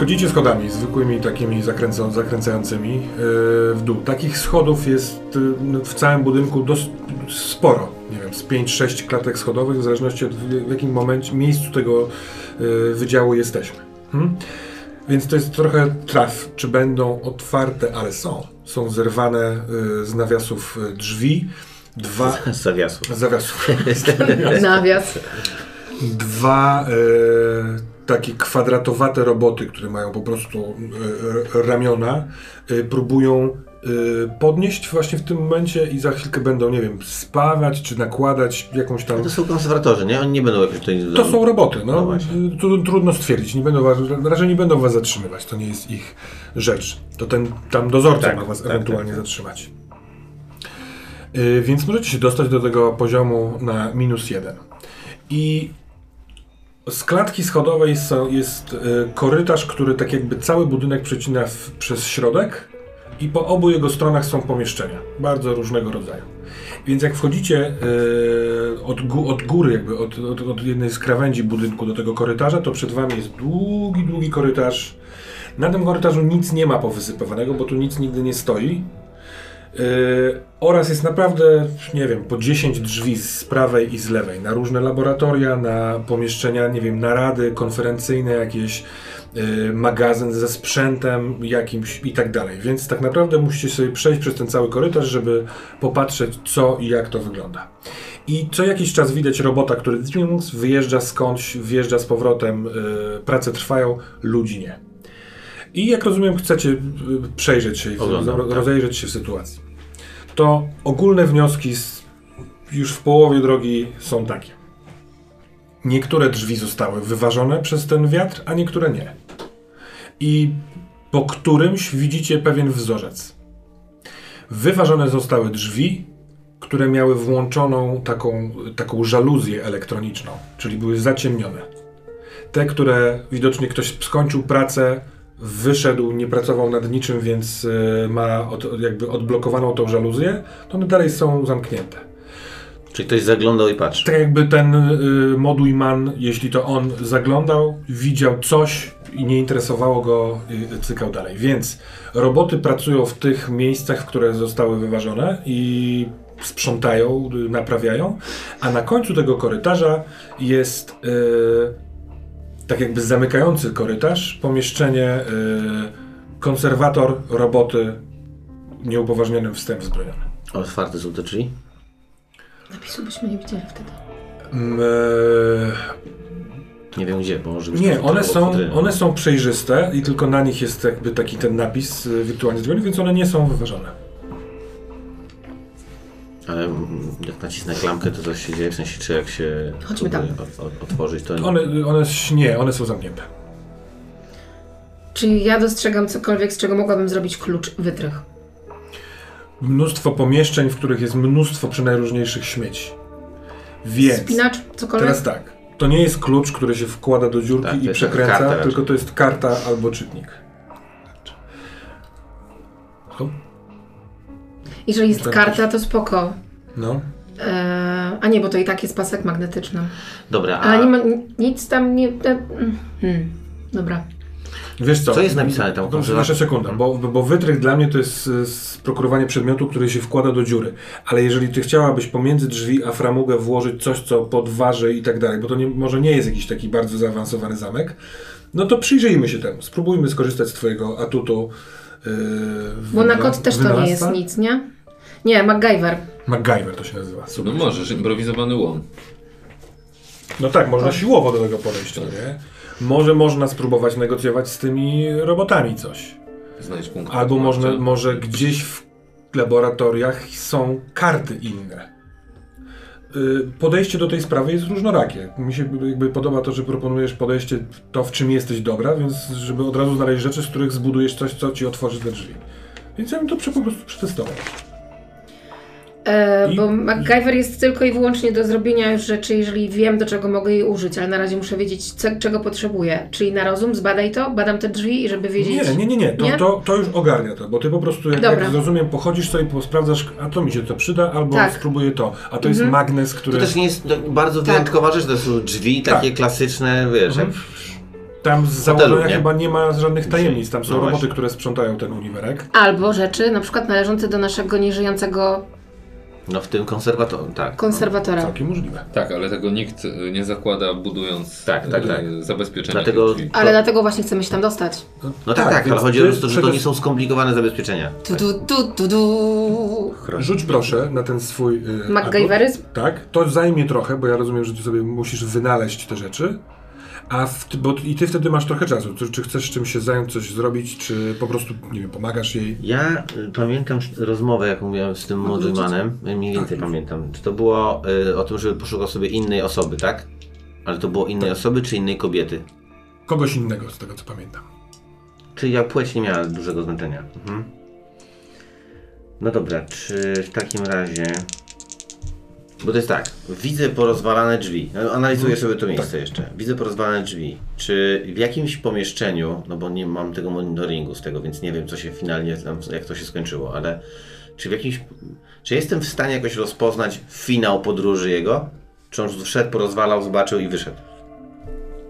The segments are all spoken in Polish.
schodzicie schodami, zwykłymi takimi zakręcą, zakręcającymi yy, w dół. Takich schodów jest yy, w całym budynku dość sporo. Nie wiem, z 5-6 klatek schodowych, w zależności od w, w jakim momencie, miejscu tego yy, wydziału jesteśmy. Hmm? Więc to jest trochę traf, czy będą otwarte, ale są. Są zerwane yy, z nawiasów drzwi. Dwa... Z zawiasów. Z zawiasów. Nawias. Dwa takie kwadratowate roboty, które mają po prostu e, ramiona, e, próbują e, podnieść właśnie w tym momencie i za chwilkę będą, nie wiem, spawać czy nakładać jakąś tam... To są konserwatorzy, nie? Oni nie będą jakoś tutaj... To są roboty, no. No trudno stwierdzić. Nie będą was, raczej nie będą was zatrzymywać. To nie jest ich rzecz. To ten tam dozorca Tak, ma was tak, ewentualnie tak, tak. zatrzymać. Y, więc możecie się dostać do tego poziomu na minus jeden. I z klatki schodowej są, jest y, korytarz, który tak jakby cały budynek przecina w, przez środek i po obu jego stronach są pomieszczenia, bardzo różnego rodzaju. Więc jak wchodzicie y, od, od góry, jakby od, od, od jednej z krawędzi budynku do tego korytarza, to przed wami jest długi, długi korytarz. Na tym korytarzu nic nie ma powysypywanego, bo tu nic nigdy nie stoi. Yy, oraz jest naprawdę, nie wiem, po 10 drzwi z prawej i z lewej na różne laboratoria, na pomieszczenia, nie wiem, narady konferencyjne, jakieś yy, magazyn ze sprzętem jakimś i tak dalej. Więc tak naprawdę musicie sobie przejść przez ten cały korytarz, żeby popatrzeć co i jak to wygląda. I co jakiś czas widać robota, który wyjeżdża skądś, wjeżdża z powrotem, yy, prace trwają, ludzi nie. I jak rozumiem, chcecie y, przejrzeć się Oglądam, tak. rozejrzeć się w sytuacji. To ogólne wnioski z, już w połowie drogi są takie. Niektóre drzwi zostały wyważone przez ten wiatr, a niektóre nie. I po którymś widzicie pewien wzorzec. Wyważone zostały drzwi, które miały włączoną taką, taką żaluzję elektroniczną, czyli były zaciemnione. Te, które widocznie ktoś skończył pracę, wyszedł, nie pracował nad niczym, więc e, ma od, jakby odblokowaną tą żaluzję, to one dalej są zamknięte. Czyli ktoś zaglądał i patrzy. Tak jakby ten y, moduj man, jeśli to on zaglądał, widział coś i nie interesowało go, y, cykał dalej. Więc roboty pracują w tych miejscach, w które zostały wyważone i sprzątają, y, naprawiają, a na końcu tego korytarza jest y, tak jakby zamykający korytarz, pomieszczenie, y, konserwator, roboty, nieupoważniony wstęp zbrojony. Otwarte są te drzwi? Napisu byśmy nie widzieli wtedy. Mm, e, Nie wiem gdzie, bo może być Nie, to one są, one są przejrzyste i tylko na nich jest jakby taki ten napis y, wirtualnie zrobiony, więc one nie są wyważone. Ale jak nacisnę klamkę, to coś się dzieje, w sensie czy jak się Chodźmy tam. otworzyć, to One, one nie, one są zamknięte. Czyli ja dostrzegam cokolwiek, z czego mogłabym zrobić klucz wytrych. Mnóstwo pomieszczeń, w których jest mnóstwo przenajróżniejszych śmieci. Więc Spinacz, cokolwiek. teraz tak, to nie jest klucz, który się wkłada do dziurki Tak, i przekręca, karta tylko to jest karta albo czytnik. Co? Jeżeli jest karta, to spoko. No. Eee, a nie, bo to i tak jest pasek magnetyczny. Dobra, a Ale nie ma, nic tam nie... e, Hmm. Dobra. Wiesz co? Co jest napisane tam? No, Jeszcze sekunda, bo, bo wytrych dla mnie to jest y, sprokurowanie przedmiotu, który się wkłada do dziury. Ale jeżeli ty chciałabyś pomiędzy drzwi a framugę włożyć coś, co podważy i tak dalej, bo to nie, może nie jest jakiś taki bardzo zaawansowany zamek, no to przyjrzyjmy się temu. Spróbujmy skorzystać z twojego atutu. Yy, Bo na kot też to nie jest nic, nie? Nie, MacGyver. MacGyver to się nazywa. No Super. możesz, improwizowany łom. No tak, można siłowo do tego podejść, no nie? Może można spróbować negocjować z tymi robotami coś. Znajdź punkt. Albo otwarcia. może, gdzieś w laboratoriach są karty inne. Y, Podejście do tej sprawy jest różnorakie. Mi się jakby podoba to, że proponujesz podejście to, w czym jesteś dobra, więc żeby od razu znaleźć rzeczy, z których zbudujesz coś, co ci otworzy te drzwi. Więc ja bym to po prostu przetestował. E, I- bo MacGyver jest tylko i wyłącznie do zrobienia już rzeczy, jeżeli wiem, do czego mogę jej użyć, ale na razie muszę wiedzieć, ce, czego potrzebuję. Czyli na rozum, zbadaj to, badam te drzwi i żeby wiedzieć... Nie, nie, nie, nie. To, Nie? To, to już ogarnia to, bo ty po prostu, jak, jak rozumiem, pochodzisz sobie, sprawdzasz, a to mi się to przyda, albo Tak. spróbuję to. A to jest magnes, który... to też nie jest bardzo Tak. wyjątkowa rzecz, to są drzwi takie Tak. klasyczne, wiesz, Mhm. Tam z założenia chyba nie ma żadnych tajemnic. Tam są No roboty, właśnie. które sprzątają ten uniwerek. Albo rzeczy, na przykład należące do naszego nieżyjącego No w tym konserwatorze, tak. konserwatora. Całkiem możliwe. Tak, ale tego nikt y, nie zakłada budując Tak, tak, y, tak. zabezpieczenia Dlatego-. Ale dlatego właśnie chcemy się tam dostać. No tak, tak, ale więc chodzi o to, że to nie są skomplikowane zabezpieczenia. Tu, tu, tu, tu, tu. Rzuć proszę na ten swój. Yy, MacGyveryzm? Tak, to zajmie trochę, bo ja rozumiem, że ty sobie musisz wynaleźć te rzeczy. A w, bo i ty wtedy masz trochę czasu. Czy, czy chcesz czymś się zająć, coś zrobić, czy po prostu, nie wiem, pomagasz jej? Ja y, pamiętam rozmowę, jaką miałem z tym Modulmanem, mniej więcej Tak. pamiętam. Czy to było y, o tym, żeby poszukał sobie innej osoby, tak? Ale to było innej osoby czy innej kobiety? Kogoś innego, z tego co pamiętam. Czyli ja płeć nie miała dużego znaczenia. Mhm. No dobra, czy w takim razie... Bo to jest tak, widzę porozwalane drzwi. No, Analizuję sobie to miejsce jeszcze. Widzę porozwalane drzwi. Czy w jakimś pomieszczeniu, no bo nie mam tego monitoringu z tego, więc nie wiem, co się finalnie, jak to się skończyło, ale czy w jakimś... Czy jestem w stanie jakoś rozpoznać finał podróży jego? Czy on wszedł, porozwalał, zobaczył i wyszedł?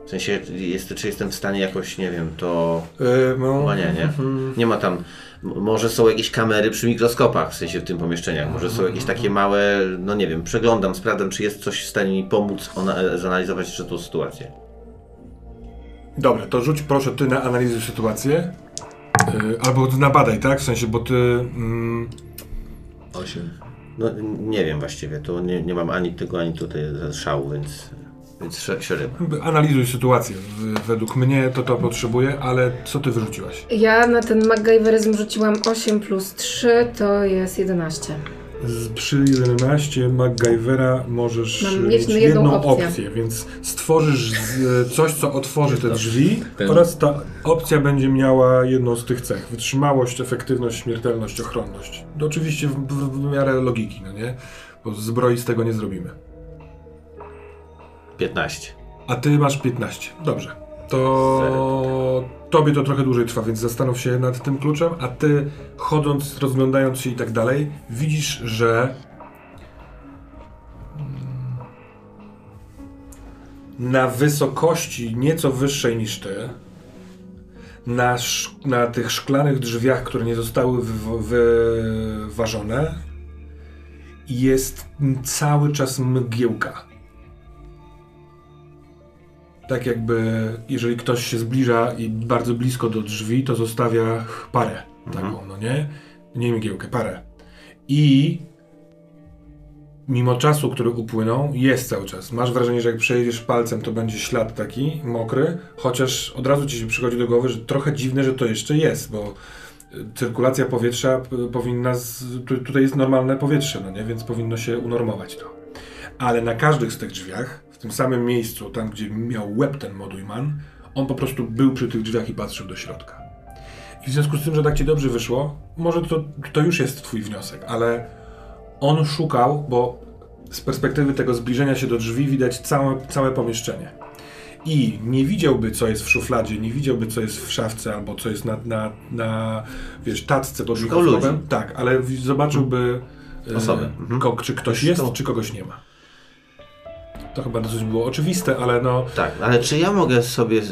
W sensie, jest, czy jestem w stanie jakoś, nie wiem, to... Yy, no, nie, nie? Nie ma tam. Może są jakieś kamery przy mikroskopach, w sensie w tym pomieszczeniach. Może są jakieś takie małe, no nie wiem, przeglądam, sprawdzam, czy jest coś w stanie mi pomóc ona- zanalizować jeszcze tą sytuację. Dobra, to rzuć proszę ty na analizę sytuację. Yy, albo nabadaj, tak? W sensie, bo ty. Mm, Osiem. No nie wiem właściwie, to nie, nie mam ani tego, ani tutaj szału, więc, analizuj sytuację. Według mnie to to potrzebuję, ale co ty wyrzuciłaś? Ja na ten MacGyveryzm rzuciłam 8 plus 3, to jest 11. Z, przy 11 MacGyvera możesz Mam mieć jedną- jedną jedną opcję. opcję, więc stworzysz z, coś, co otworzy te drzwi Ten- oraz ta opcja będzie miała jedną z tych cech. Wytrzymałość, efektywność, śmiertelność, ochronność. To oczywiście w, w, w miarę logiki, no nie? Bo zbroi z tego nie zrobimy. 15. A ty masz 15. Dobrze. To tobie to trochę dłużej trwa, więc zastanów się nad tym kluczem, a ty chodząc, rozglądając się i tak dalej, widzisz, że mm, na wysokości nieco wyższej niż ty, na, na tych szklanych drzwiach, które nie zostały wyważone, jest cały czas mgiełka tak jakby, jeżeli ktoś się zbliża i bardzo blisko do drzwi, to zostawia parę taką, no nie? Nie mgiełkę, parę. I mimo czasu, który upłynął, jest cały czas. Masz wrażenie, że jak przejdziesz palcem, to będzie ślad taki mokry, chociaż od razu ci się przychodzi do głowy, że trochę dziwne, że to jeszcze jest, bo y, cyrkulacja powietrza powinna, z, tu, tutaj jest normalne powietrze, no nie? Więc powinno się unormować to. Ale na każdych z tych drzwiach, tym samym miejscu, tam gdzie miał łeb ten modujman, on po prostu był przy tych drzwiach i patrzył do środka. I w związku z tym, że tak ci dobrze wyszło, może to, to już jest twój wniosek, ale on szukał, bo z perspektywy tego zbliżenia się do drzwi widać całe, całe pomieszczenie. I nie widziałby, co jest w szufladzie, nie widziałby, co jest w szafce, albo co jest na, na, na wiesz, tacce pod ludzi. Tak, ale zobaczyłby, e, Osoby. Mhm. ko, czy ktoś jest, Szukał. czy kogoś nie ma. To chyba dosyć było oczywiste, ale no... Tak, ale czy ja mogę sobie, y,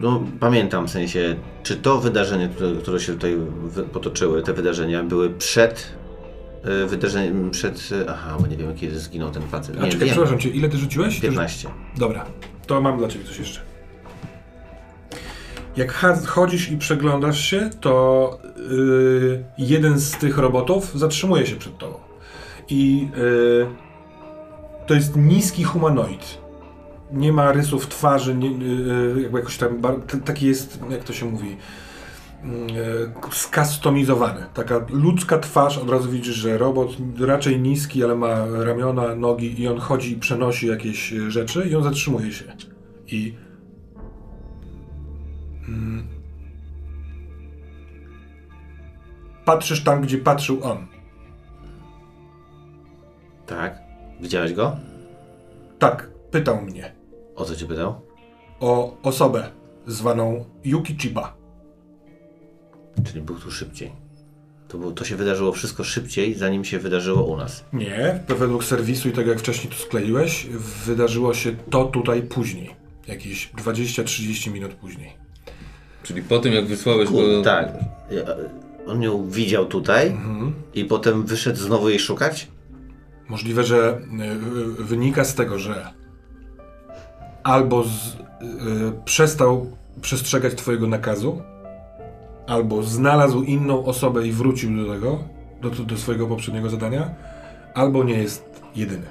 no pamiętam w sensie, czy to wydarzenie, które, które się tutaj potoczyły, te wydarzenia były przed y, wydarzeniem, przed, y, aha, bo nie wiem kiedy zginął ten facet. A Nie, czekaj, wiem, przepraszam cię, ile ty rzuciłeś? Ty rzu- 15. Dobra, to mam dla ciebie coś jeszcze. Jak chodzisz i przeglądasz się, to yy, jeden z tych robotów zatrzymuje się przed tobą. I yy, to jest niski humanoid. Nie ma rysów twarzy, nie, yy, jakby jakoś tam, taki jest, jak to się mówi, yy, skustomizowany. Taka ludzka twarz, od razu widzisz, że robot raczej niski, ale ma ramiona, nogi i on chodzi i przenosi jakieś e, rzeczy i on zatrzymuje się. I mm, patrzysz tam, gdzie patrzył on. Tak. Widziałeś go? Tak, pytał mnie O co cię pytał? o osobę zwaną Yuki Chiba. Czyli był tu szybciej. To, było, to się wydarzyło wszystko szybciej, zanim się wydarzyło u nas. Nie, według serwisu i tego jak wcześniej to skleiłeś, wydarzyło się to tutaj później. Jakieś 20-30 minut później. Czyli po tym jak wysłałeś Kur, go... tak. Ja- On ją widział tutaj Mhm. i potem wyszedł znowu jej szukać? Możliwe, że y, wynika z tego, że albo z, y, przestał przestrzegać Twojego nakazu, albo znalazł inną osobę i wrócił do tego, do, do, do swojego poprzedniego zadania, albo nie jest jedyny.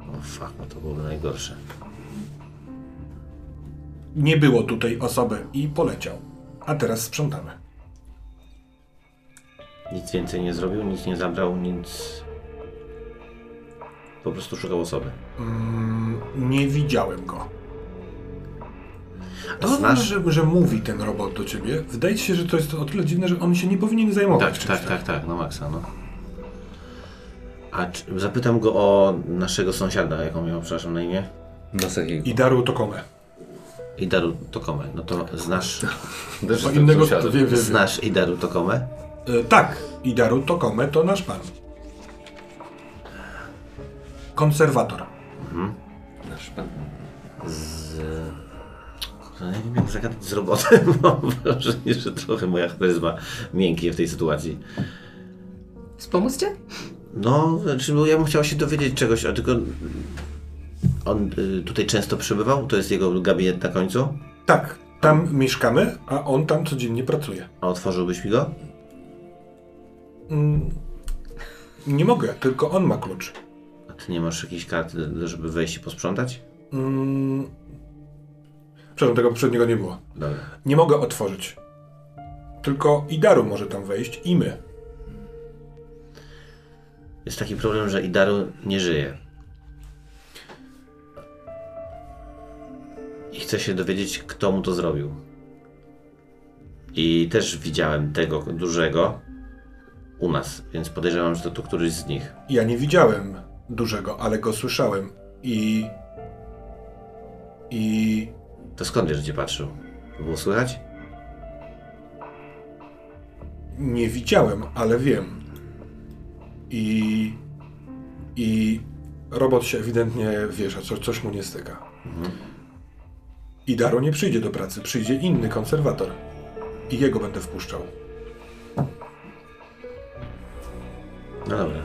O fuck, no to byłoby najgorsze. Nie było tutaj osoby i poleciał. A teraz sprzątamy. Nic więcej nie zrobił, nic nie zabrał, nic... Po prostu szukał osoby. Mm, nie widziałem go. A To, znasz? że, że mówi ten robot do ciebie, wydaje ci się, że to jest o tyle dziwne, że on się nie powinien zajmować Tak, tak, tak, tak, no maksa, no. A czy, zapytam go o naszego sąsiada, jaką miał, przepraszam, na imię? Masahiego. I daru to komę. Idaru Tokomę. No to znasz, jestem innego to wiem, wiem, wiem. znasz Idaru Tokomę? E, tak, i daru to nasz pan. Konserwator. Nasz pan. Z... No, nie wiem jak zagadać z robotem, mam wrażenie, że trochę moja charyzma mięknie w tej sytuacji. Wspomóc cię? No, znaczy, bo ja bym chciał się dowiedzieć czegoś, a tylko on y, tutaj często przybywał? To jest jego gabinet na końcu? Tak, tam mieszkamy, a on tam codziennie pracuje. A otworzyłbyś mi go? Mm, nie mogę, tylko on ma klucz. A ty nie masz jakiejś karty, żeby wejść i posprzątać? Mm, przepraszam, tego poprzedniego nie było. Dobra. Nie mogę otworzyć. Tylko Idaru może tam wejść i my. Jest taki problem, że Idaru nie żyje. I chcę się dowiedzieć, kto mu to zrobił. I też widziałem tego dużego u nas, więc podejrzewam, że to tu któryś z nich. Ja nie widziałem dużego, ale go słyszałem. I. I. To skąd wiesz, gdzie patrzył? Było słychać? Nie widziałem, ale wiem. I. I. Robot się ewidentnie wiesza, co, coś mu nie styka. I Daru nie przyjdzie do pracy, przyjdzie inny konserwator. I jego będę wpuszczał. No dobra.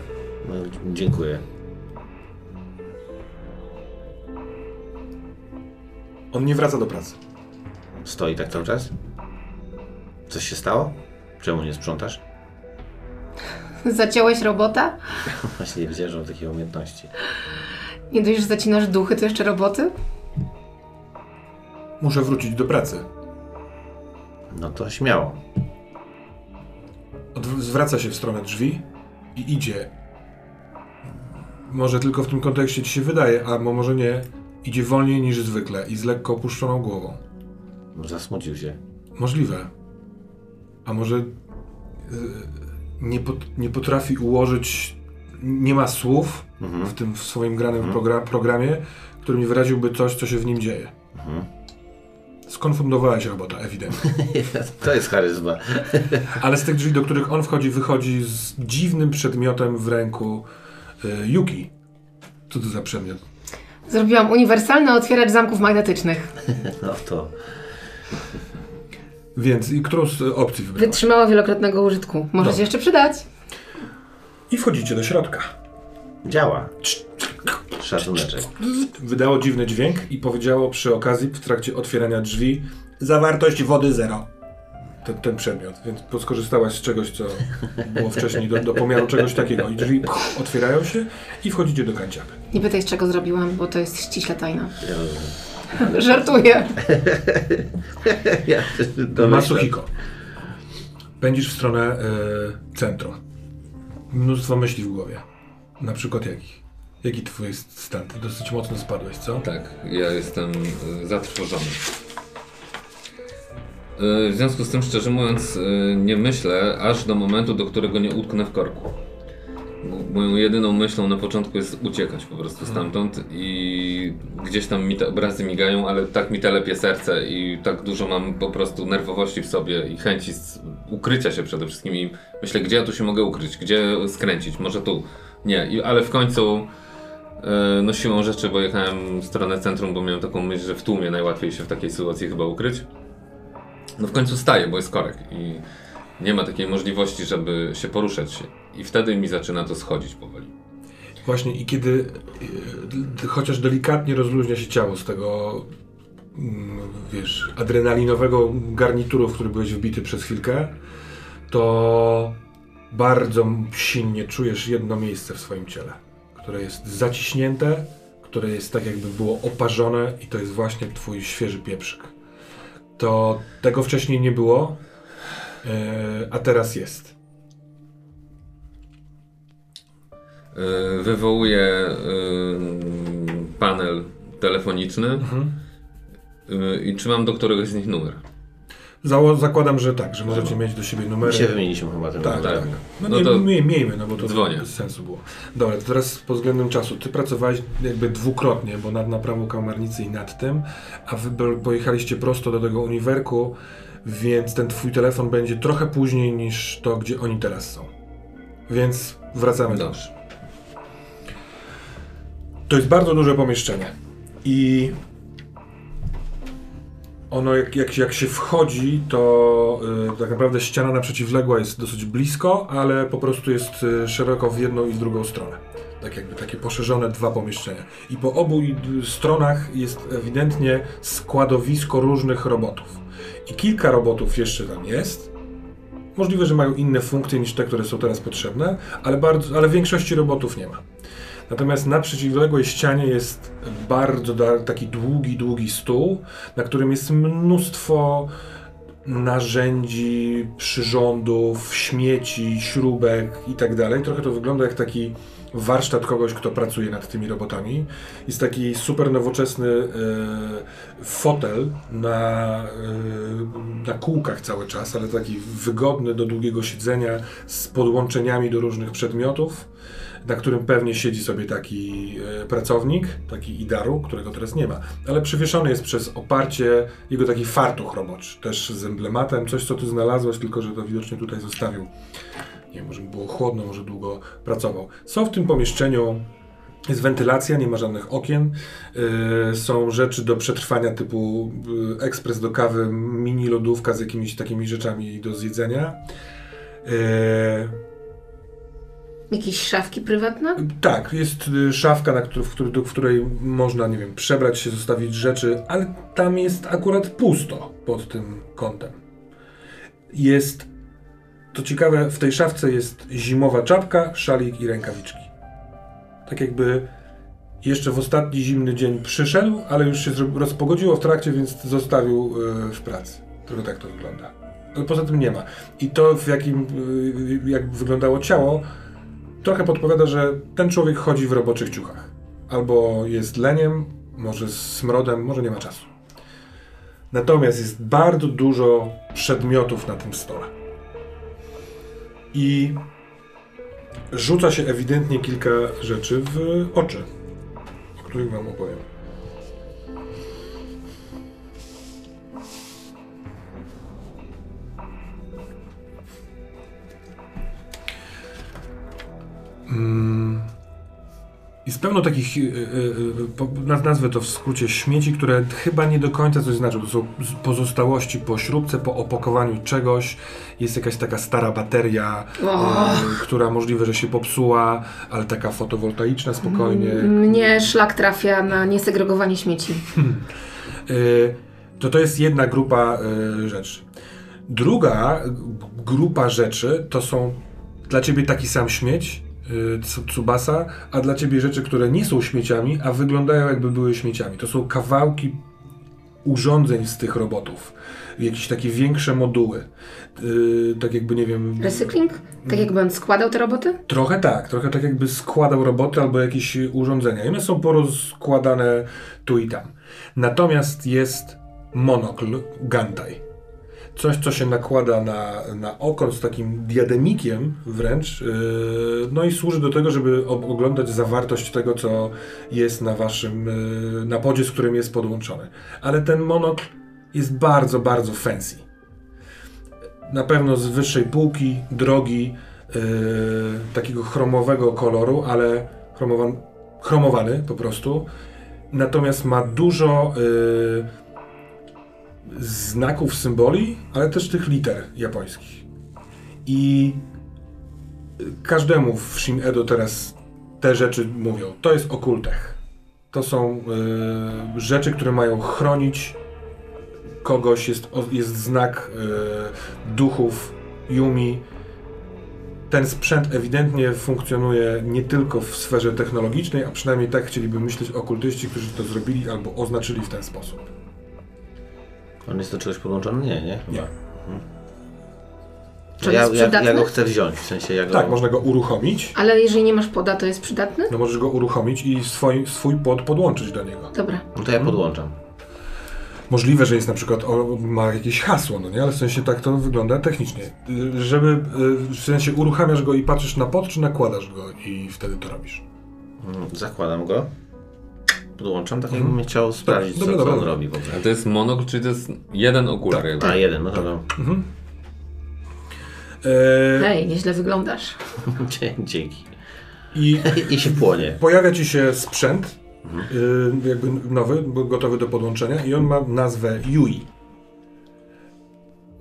No, dziękuję. On nie wraca do pracy. Stoi tak cały czas? Coś się stało? Czemu nie sprzątasz? Zaciąłeś robota? Właśnie nie wiedziałem, że mam takie umiejętności. Nie dość, że zacinasz duchy, to jeszcze roboty? Muszę wrócić do pracy. No to śmiało. Odw- zwraca się w stronę drzwi i idzie. Może tylko w tym kontekście ci się wydaje, a mo- może nie. Idzie wolniej niż zwykle i z lekko opuszczoną głową. Zasmucił się. Możliwe. A może y, nie, pot, nie potrafi ułożyć, nie ma słów w tym w swoim granym progra, programie, którymi wyraziłby coś, co się w nim dzieje. Skonfundowałeś robota, ewidentnie. To jest charyzma. Ale z tych drzwi, do których on wchodzi, wychodzi z dziwnym przedmiotem w ręku y, Yuki. Co to za przedmiot? Zrobiłam uniwersalny otwieracz zamków magnetycznych. No to. Więc i którą z opcji wybrałaś? Wytrzymała wielokrotnego użytku. Może Dobrze. się jeszcze przydać. I wchodzicie do środka. Działa. Szacuneczek. Wydało dziwny dźwięk i powiedziało przy okazji, w trakcie otwierania drzwi, zawartość wody zero. Ten, ten przedmiot, więc skorzystałaś z czegoś, co było wcześniej do, do pomiaru czegoś takiego. I drzwi pch, otwierają się i wchodzicie do kanciapy. Nie pytaj, z czego zrobiłam, bo to jest ściśle tajna. Żartuję. Ja. Masuhiko. Pędzisz w stronę y, centrum. Mnóstwo myśli w głowie. Na przykład jakich? Jaki twój jest stan? Ty dosyć mocno spadłeś, co? Tak, ja jestem y, zatrwożony. Y, W związku z tym, szczerze mówiąc, y, nie myślę aż do momentu, do którego nie utknę w korku. Moją jedyną myślą na początku jest uciekać po prostu stamtąd i gdzieś tam mi te obrazy migają, ale tak mi telepie serce i tak dużo mam po prostu nerwowości w sobie i chęci z ukrycia się przede wszystkim i myślę, gdzie ja tu się mogę ukryć, gdzie skręcić, może tu. Nie, ale w końcu E, No siłą rzeczy, bo jechałem w stronę centrum, bo miałem taką myśl, że w tłumie najłatwiej się w takiej sytuacji chyba ukryć. No w końcu staję, bo jest korek i nie ma takiej możliwości, żeby się poruszać. I wtedy mi zaczyna to schodzić powoli. Właśnie i kiedy e, chociaż delikatnie rozluźnia się ciało z tego, mm, wiesz, adrenalinowego garnituru, w który byłeś wbity przez chwilkę, to bardzo silnie czujesz jedno miejsce w swoim ciele, które jest zaciśnięte, które jest tak jakby było oparzone i to jest właśnie twój świeży pieprzyk. To tego wcześniej nie było, e, a teraz jest. E, Wywołuję e, panel telefoniczny e, i trzymam do któregoś z nich numer. Zało- zakładam, że tak, że możecie mieć do siebie My numery. się wymieniliśmy chyba tym. Tak, Tak. tak. No, No nie, to mie- miejmy, no bo to dzwonię. bez sensu było. Dobra, to teraz pod względem czasu. Ty pracowałeś jakby dwukrotnie, bo nad naprawą kamernicy i nad tym, a wy pojechaliście prosto do tego uniwerku, więc ten twój telefon będzie trochę później niż to, gdzie oni teraz są. Więc wracamy do Dobrze. To jest bardzo duże pomieszczenie. I ono, jak, jak, jak się wchodzi, to y, tak naprawdę ściana na przeciwległa jest dosyć blisko, ale po prostu jest y, szeroko w jedną i w drugą stronę. Tak jakby takie poszerzone dwa pomieszczenia. I po obu stronach jest ewidentnie składowisko różnych robotów. I kilka robotów jeszcze tam jest. Możliwe, że mają inne funkcje niż te, które są teraz potrzebne, ale, bardzo, ale większości robotów nie ma. Natomiast na przeciwległej ścianie jest bardzo taki długi, długi stół, na którym jest mnóstwo narzędzi, przyrządów, śmieci, śrubek i tak dalej. Trochę to wygląda jak taki warsztat kogoś, kto pracuje nad tymi robotami. Jest taki super nowoczesny e, fotel na, e, na kółkach cały czas, ale taki wygodny do długiego siedzenia z podłączeniami do różnych przedmiotów na którym pewnie siedzi sobie taki e, pracownik, taki Idaru, którego teraz nie ma. Ale przywieszony jest przez oparcie jego taki fartuch roboczy, też z emblematem, coś co ty znalazłeś, tylko że to widocznie tutaj zostawił. Nie wiem, może było chłodno, może długo pracował. Są w tym pomieszczeniu jest wentylacja, nie ma żadnych okien. Yy, są rzeczy do przetrwania typu yy, ekspres do kawy, mini lodówka z jakimiś takimi rzeczami do zjedzenia. Yy, Jakieś szafki prywatne? tak, jest y, szafka, na której, w której można, nie wiem, przebrać się, zostawić rzeczy, ale tam jest akurat pusto pod tym kątem. Jest, to ciekawe, w tej szafce jest zimowa czapka, szalik i rękawiczki. Tak jakby jeszcze w ostatni zimny dzień przyszedł, ale już się rozpogodziło w trakcie, więc zostawił y, w pracy. Trochę tak to wygląda. Ale poza tym nie ma. I to, w jakim, y, jak wyglądało ciało, trochę podpowiada, że ten człowiek chodzi w roboczych ciuchach. Albo jest leniem, może z smrodem, może nie ma czasu. Natomiast jest bardzo dużo przedmiotów na tym stole. I rzuca się ewidentnie kilka rzeczy w oczy, o których wam opowiem. Jest pełno takich, y, y, y, nazwę to w skrócie, śmieci, które chyba nie do końca coś znaczą. To są pozostałości po śrubce, po opakowaniu czegoś. Jest jakaś taka stara bateria, O. y, która możliwe, że się popsuła, ale taka fotowoltaiczna spokojnie. Mnie szlak trafia na niesegregowanie śmieci. Y, to to jest jedna grupa rzeczy. Druga grupa rzeczy to są dla ciebie taki sam śmieć, Tsubasa, a dla ciebie rzeczy, które nie są śmieciami, a wyglądają jakby były śmieciami. To są kawałki urządzeń z tych robotów. Jakieś takie większe moduły. Y, tak jakby, nie wiem... Recykling? Tak jakby on składał te roboty? Trochę tak, trochę tak jakby składał roboty albo jakieś urządzenia. I one są porozkładane tu i tam. Natomiast jest monokl Gantai. Coś, co się nakłada na, na oko z takim diademikiem wręcz. Yy, no i służy do tego, żeby oglądać zawartość tego, co jest na waszym yy, napodzie, z którym jest podłączony. Ale ten monokl jest bardzo, bardzo fancy. Na pewno z wyższej półki, drogi, yy, takiego chromowego koloru, ale chromowan, chromowany po prostu, natomiast ma dużo y, znaków, symboli, ale też tych liter japońskich. I każdemu w Shin Edo teraz te rzeczy mówią. To jest okultech. To są y, rzeczy, które mają chronić kogoś, jest, jest znak y, duchów, Yumi. Ten sprzęt ewidentnie funkcjonuje nie tylko w sferze technologicznej, a przynajmniej tak chcieliby myśleć okultyści, którzy to zrobili albo oznaczyli w ten sposób. On jest do czegoś podłączony? Nie, nie? Nie. Czy ja, jest ja, ja go chcę wziąć, w sensie ja go... Tak, można go uruchomić. Ale jeżeli nie masz poda, to jest przydatny? No możesz go uruchomić i swój, swój pod podłączyć do niego. Dobra. No to ja podłączam. Możliwe, że jest na przykład, o, ma jakieś hasło, no nie? Ale w sensie tak to wygląda technicznie. Y, Żeby, y, w sensie uruchamiasz go i patrzysz na pod, czy nakładasz go i wtedy to robisz. Mm, Zakładam go. Podłączam, tak jakbym chciał sprawdzić, Dobra, co, dobra, co on dobra. robi w ogóle. A to jest monokl, czyli to jest jeden okular jakby. A, jeden, no dobra. E, Hej, nieźle wyglądasz. Dzięki. I I się płonie. pojawia ci się sprzęt, y, jakby nowy, gotowy do podłączenia i on ma nazwę Yui.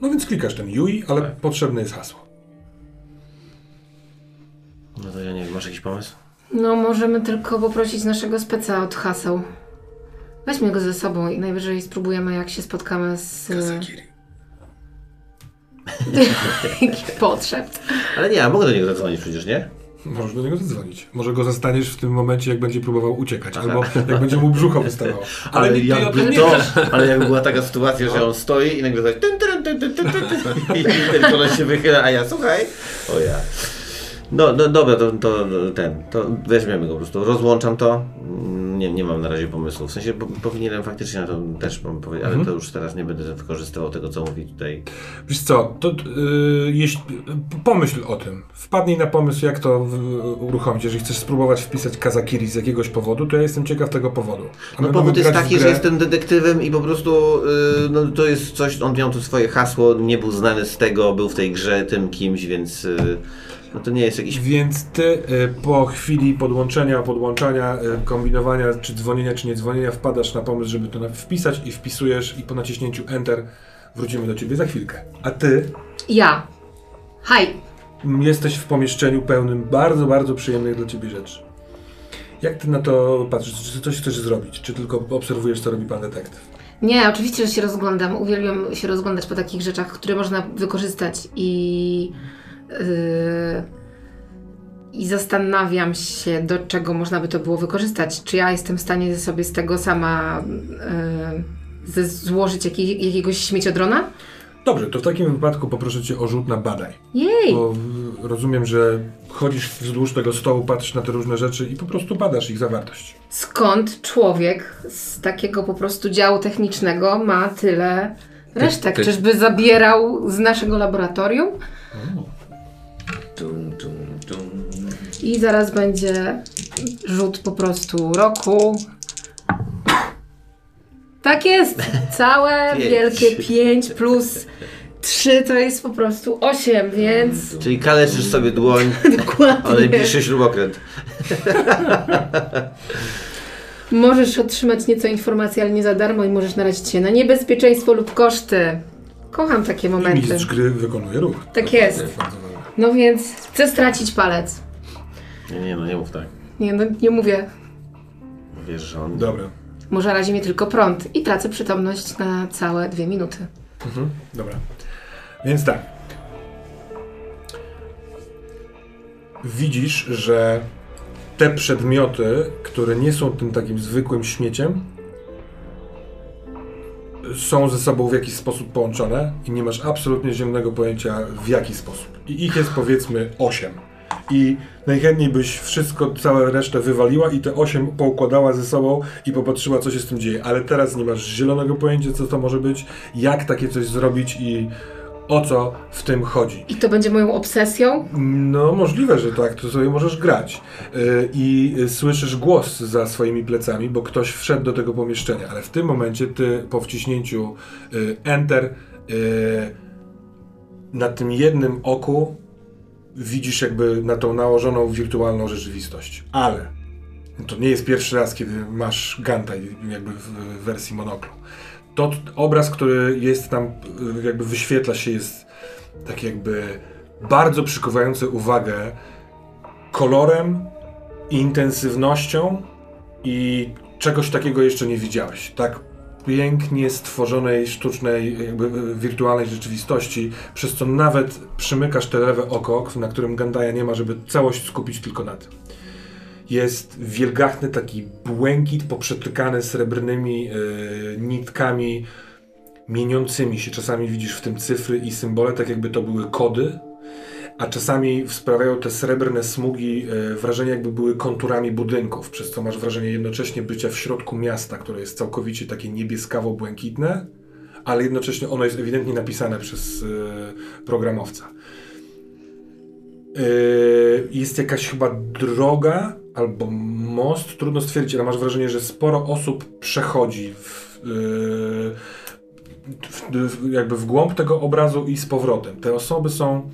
No więc klikasz ten Yui, ale potrzebne jest hasło. No to ja nie wiem, masz jakiś pomysł? No, możemy tylko poprosić naszego speca od haseł. Weźmy go ze sobą i najwyżej spróbujemy, jak się spotkamy z... Jaki potrzeb. Ale nie, ja mogę do niego zadzwonić przecież, nie? Możesz do niego zadzwonić. Może go zastaniesz w tym momencie, jak będzie próbował uciekać, albo jak będzie mu brzucho wystawało. Ale, Ale jakby to, wiesz. ale jakby była taka sytuacja, że on stoi i nagle tak tyn, tyn, tyn, tyn, tyn, tyn, i ten koleś się wychyla, a ja słuchaj. O ja. No, no dobra, to, to ten, to weźmiemy go po prostu. Rozłączam to. Nie, nie mam na razie pomysłu. W sensie po, powinienem faktycznie na to też powiedzieć, ale to już teraz nie będę wykorzystywał tego, co mówi tutaj. Wiesz co, to, y, jeśli, pomyśl o tym. Wpadnij na pomysł, jak to w, uruchomić. Jeżeli chcesz spróbować wpisać Kazakiri z jakiegoś powodu, to ja jestem ciekaw tego powodu. A No powód jest taki, że jestem detektywem i po prostu y, no, to jest coś, on miał tu swoje hasło, nie był znany z tego, był w tej grze tym kimś, więc y, no to nie jest jakiś... Więc ty y, po chwili podłączenia, podłączania, y, kombinowania, czy dzwonienia, czy nie dzwonienia, wpadasz na pomysł, żeby to wpisać i wpisujesz i po naciśnięciu Enter wrócimy do ciebie za chwilkę. A ty Ja. Haj. m, jesteś w pomieszczeniu pełnym bardzo, bardzo przyjemnych dla ciebie rzeczy. Jak ty na to patrzysz? Czy coś chcesz zrobić? Czy tylko obserwujesz, co robi pan detektyw? Nie, oczywiście, że się rozglądam. Uwielbiam się rozglądać po takich rzeczach, które można wykorzystać i. Yy, I zastanawiam się, do czego można by to było wykorzystać. Czy ja jestem w stanie sobie z tego sama yy, ze- złożyć jaki, jakiegoś śmieciodrona? Dobrze, to w takim wypadku poproszę cię o rzut na badaj. Jej! Bo y, rozumiem, że chodzisz wzdłuż tego stołu, patrzysz na te różne rzeczy i po prostu badasz ich zawartość. Skąd człowiek z takiego po prostu działu technicznego ma tyle resztek? ty- Czyżby zabierał z naszego laboratorium? Tum, tum, tum. I zaraz będzie rzut po prostu roku. Tak jest! Całe Pięć. wielkie 5 plus 3 to jest po prostu 8, więc Czyli kaleczysz sobie dłoń, dokładnie. ale najbliższy śrubokręt. Możesz otrzymać nieco informacji, ale nie za darmo i możesz narazić się na niebezpieczeństwo lub koszty. Kocham takie I momenty. mistrz gry wykonuje ruch. Tak jest. Bardzo. No więc chcę stracić palec. Nie, nie, no nie mów tak. Nie, no nie mówię. Wiesz, że on... Dobra. Może razi mnie tylko prąd i tracę przytomność na całe dwie minuty. Mhm. Dobra. Więc tak. Widzisz, że te przedmioty, które nie są tym takim zwykłym śmieciem, są ze sobą w jakiś sposób połączone i nie masz absolutnie zielonego pojęcia w jaki sposób. I ich jest powiedzmy 8. I najchętniej byś wszystko, całe resztę wywaliła i te 8 poukładała ze sobą i popatrzyła, co się z tym dzieje. Ale teraz nie masz zielonego pojęcia, co to może być, jak takie coś zrobić i o co w tym chodzi. I to będzie moją obsesją? No, możliwe, że tak, to sobie możesz grać. Yy, I słyszysz głos za swoimi plecami, bo ktoś wszedł do tego pomieszczenia, ale w tym momencie ty po wciśnięciu y, Enter y, na tym jednym oku widzisz jakby na tą nałożoną wirtualną rzeczywistość. Ale To nie jest pierwszy raz, kiedy masz Gantai jakby w wersji monoklu. To obraz, który jest tam, jakby wyświetla się, jest tak jakby bardzo przykuwający uwagę kolorem, intensywnością i czegoś takiego jeszcze nie widziałeś. Tak pięknie stworzonej, sztucznej, jakby wirtualnej rzeczywistości, przez co nawet przymykasz te lewe oko, na którym Gandaja nie ma, żeby całość skupić tylko na tym. Jest wielgachny taki błękit poprzetykany srebrnymi y, nitkami mieniącymi się. Czasami widzisz w tym cyfry i symbole, tak jakby to były kody, a czasami sprawiają te srebrne smugi e, wrażenie, jakby były konturami budynków, przez co masz wrażenie jednocześnie bycia w środku miasta, które jest całkowicie takie niebieskawo-błękitne, ale jednocześnie ono jest ewidentnie napisane przez e, programowca. E, jest jakaś chyba droga albo most, trudno stwierdzić, ale masz wrażenie, że sporo osób przechodzi w, w, jakby w głąb tego obrazu i z powrotem. Te osoby są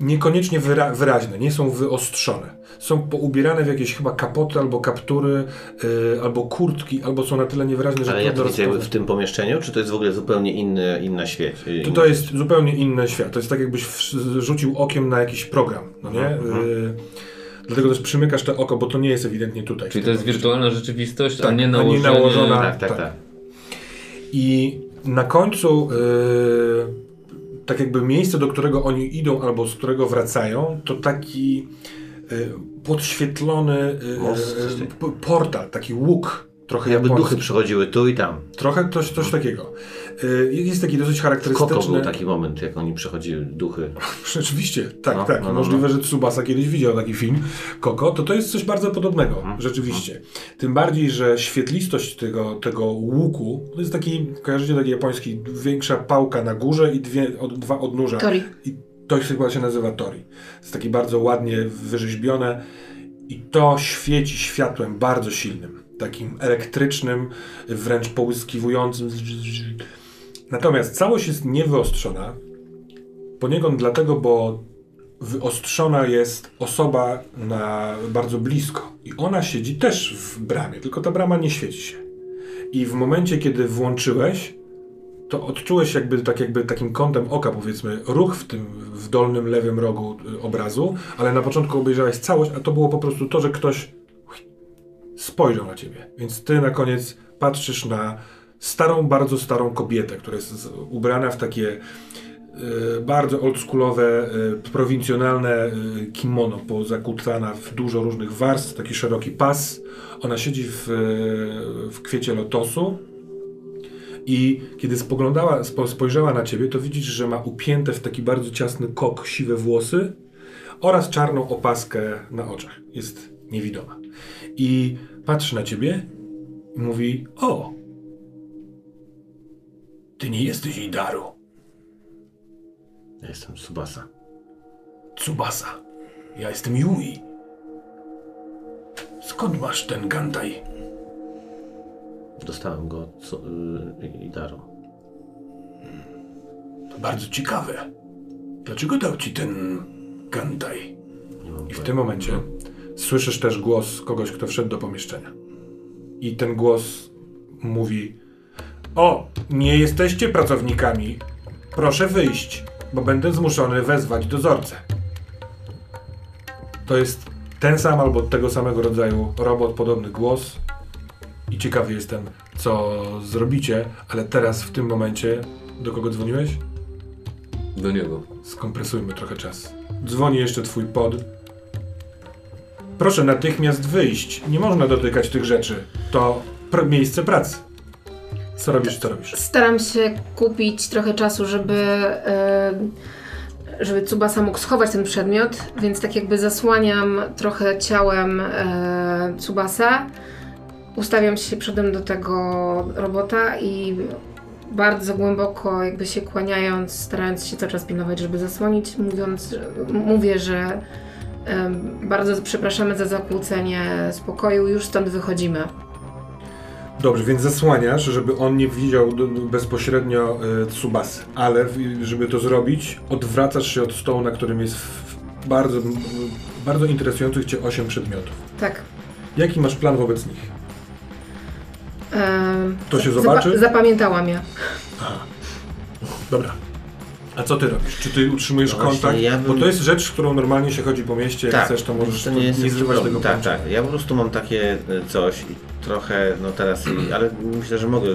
niekoniecznie wyra wyraźne, nie są wyostrzone. Są poubierane w jakieś chyba kapoty albo kaptury, y, albo kurtki, albo są na tyle niewyraźne, że Ale ja to widzę jakby w tym pomieszczeniu, czy to jest w ogóle zupełnie inny, inna świeć? To, to jest zupełnie inny świat. To jest tak, jakbyś rzucił okiem na jakiś program, no nie? Y, dlatego też przymykasz to oko, bo to nie jest ewidentnie tutaj. Czyli to jest wirtualna rzeczywistość, a Tak, nie a nie nałożenie... nałożona- Tak, tak, tak. tak. I na końcu, yy, tak jakby miejsce, do którego oni idą albo z którego wracają, to taki yy, podświetlony takiego. p- portal, taki łuk. Trochę Jakby japoński. duchy przychodziły tu i tam. Trochę coś, coś takiego. Yy, jest taki dosyć charakterystyczny. Koko był taki moment, jak oni przychodziły, duchy. Rzeczywiście, tak, No, tak. no, no, Możliwe, że Tsubasa kiedyś widział taki film, Koko, to to jest coś bardzo podobnego, Mhm. rzeczywiście. Tym bardziej, że świetlistość tego, tego łuku, to jest taki, kojarzycie taki japoński, większa pałka na górze i dwie, od, dwa odnóża. Tori. I to chyba się nazywa Tori. To jest takie bardzo ładnie wyrzeźbione i to świeci światłem bardzo silnym, takim elektrycznym, wręcz połyskiwującym. Natomiast całość jest niewyostrzona, poniekąd dlatego, bo wyostrzona jest osoba na bardzo blisko i ona siedzi też w bramie, tylko ta brama nie świeci się. I w momencie, kiedy włączyłeś, to odczułeś jakby, tak jakby takim kątem oka, powiedzmy, ruch w tym w dolnym lewym rogu y, obrazu, ale na początku obejrzałeś całość, a to było po prostu to, że ktoś spojrzał na ciebie. Więc ty na koniec patrzysz na starą, bardzo starą kobietę, która jest ubrana w takie y, bardzo oldschoolowe, y, prowincjonalne y, kimono, pozakutana w dużo różnych warstw, taki szeroki pas. Ona siedzi w, w kwiecie lotosu i kiedy spoglądała, spo, spojrzała na ciebie, to widzisz, że ma upięte w taki bardzo ciasny kok siwe włosy oraz czarną opaskę na oczach. Jest niewidoma. I patrzy na ciebie i mówi: O! Ty nie jesteś Idaru, Ja jestem Subasa. Tsubasa. Ja jestem Yui. Skąd masz ten gantaj? Dostałem go od y, Idaru. To bardzo ciekawe. Dlaczego dał ci ten gantaj? I w tym momencie słyszysz też głos kogoś, kto wszedł do pomieszczenia. I ten głos mówi: O, nie jesteście pracownikami. Proszę wyjść, bo będę zmuszony wezwać dozorcę. To jest ten sam albo tego samego rodzaju robot, podobny głos. I ciekawy jestem, co zrobicie, ale teraz w tym momencie do kogo dzwoniłeś? Do niego. Skompresujmy trochę czas. Dzwoni jeszcze twój pod. Proszę natychmiast wyjść. Nie można dotykać tych rzeczy. To pr- miejsce pracy. Co robisz, co robisz? Staram się kupić trochę czasu, żeby, e, żeby Tsubasa mógł schować ten przedmiot, więc tak jakby zasłaniam trochę ciałem e, Tsubasa. Ustawiam się przodem do tego robota i bardzo głęboko jakby się kłaniając, starając się cały czas pilnować, żeby zasłonić, mówiąc, mówię, że bardzo przepraszamy za zakłócenie spokoju, już stąd wychodzimy. Dobrze, więc zasłaniasz, żeby on nie widział bezpośrednio y, Tsubasy. Ale żeby to zrobić, odwracasz się od stołu, na którym jest bardzo, bardzo interesujących Cię 8 przedmiotów. Tak. Jaki masz plan wobec nich? Em, To się zobaczy? Zapa- zapamiętałam je. Dobra. A co ty robisz? Czy ty utrzymujesz No kontakt? ja bym- Bo to jest rzecz, którą normalnie się chodzi po mieście, jak chcesz, to możesz to nie, jest nie zrywać tego Tak, tak. Ja po prostu mam takie e, coś i trochę, no teraz, ale myślę, że mogę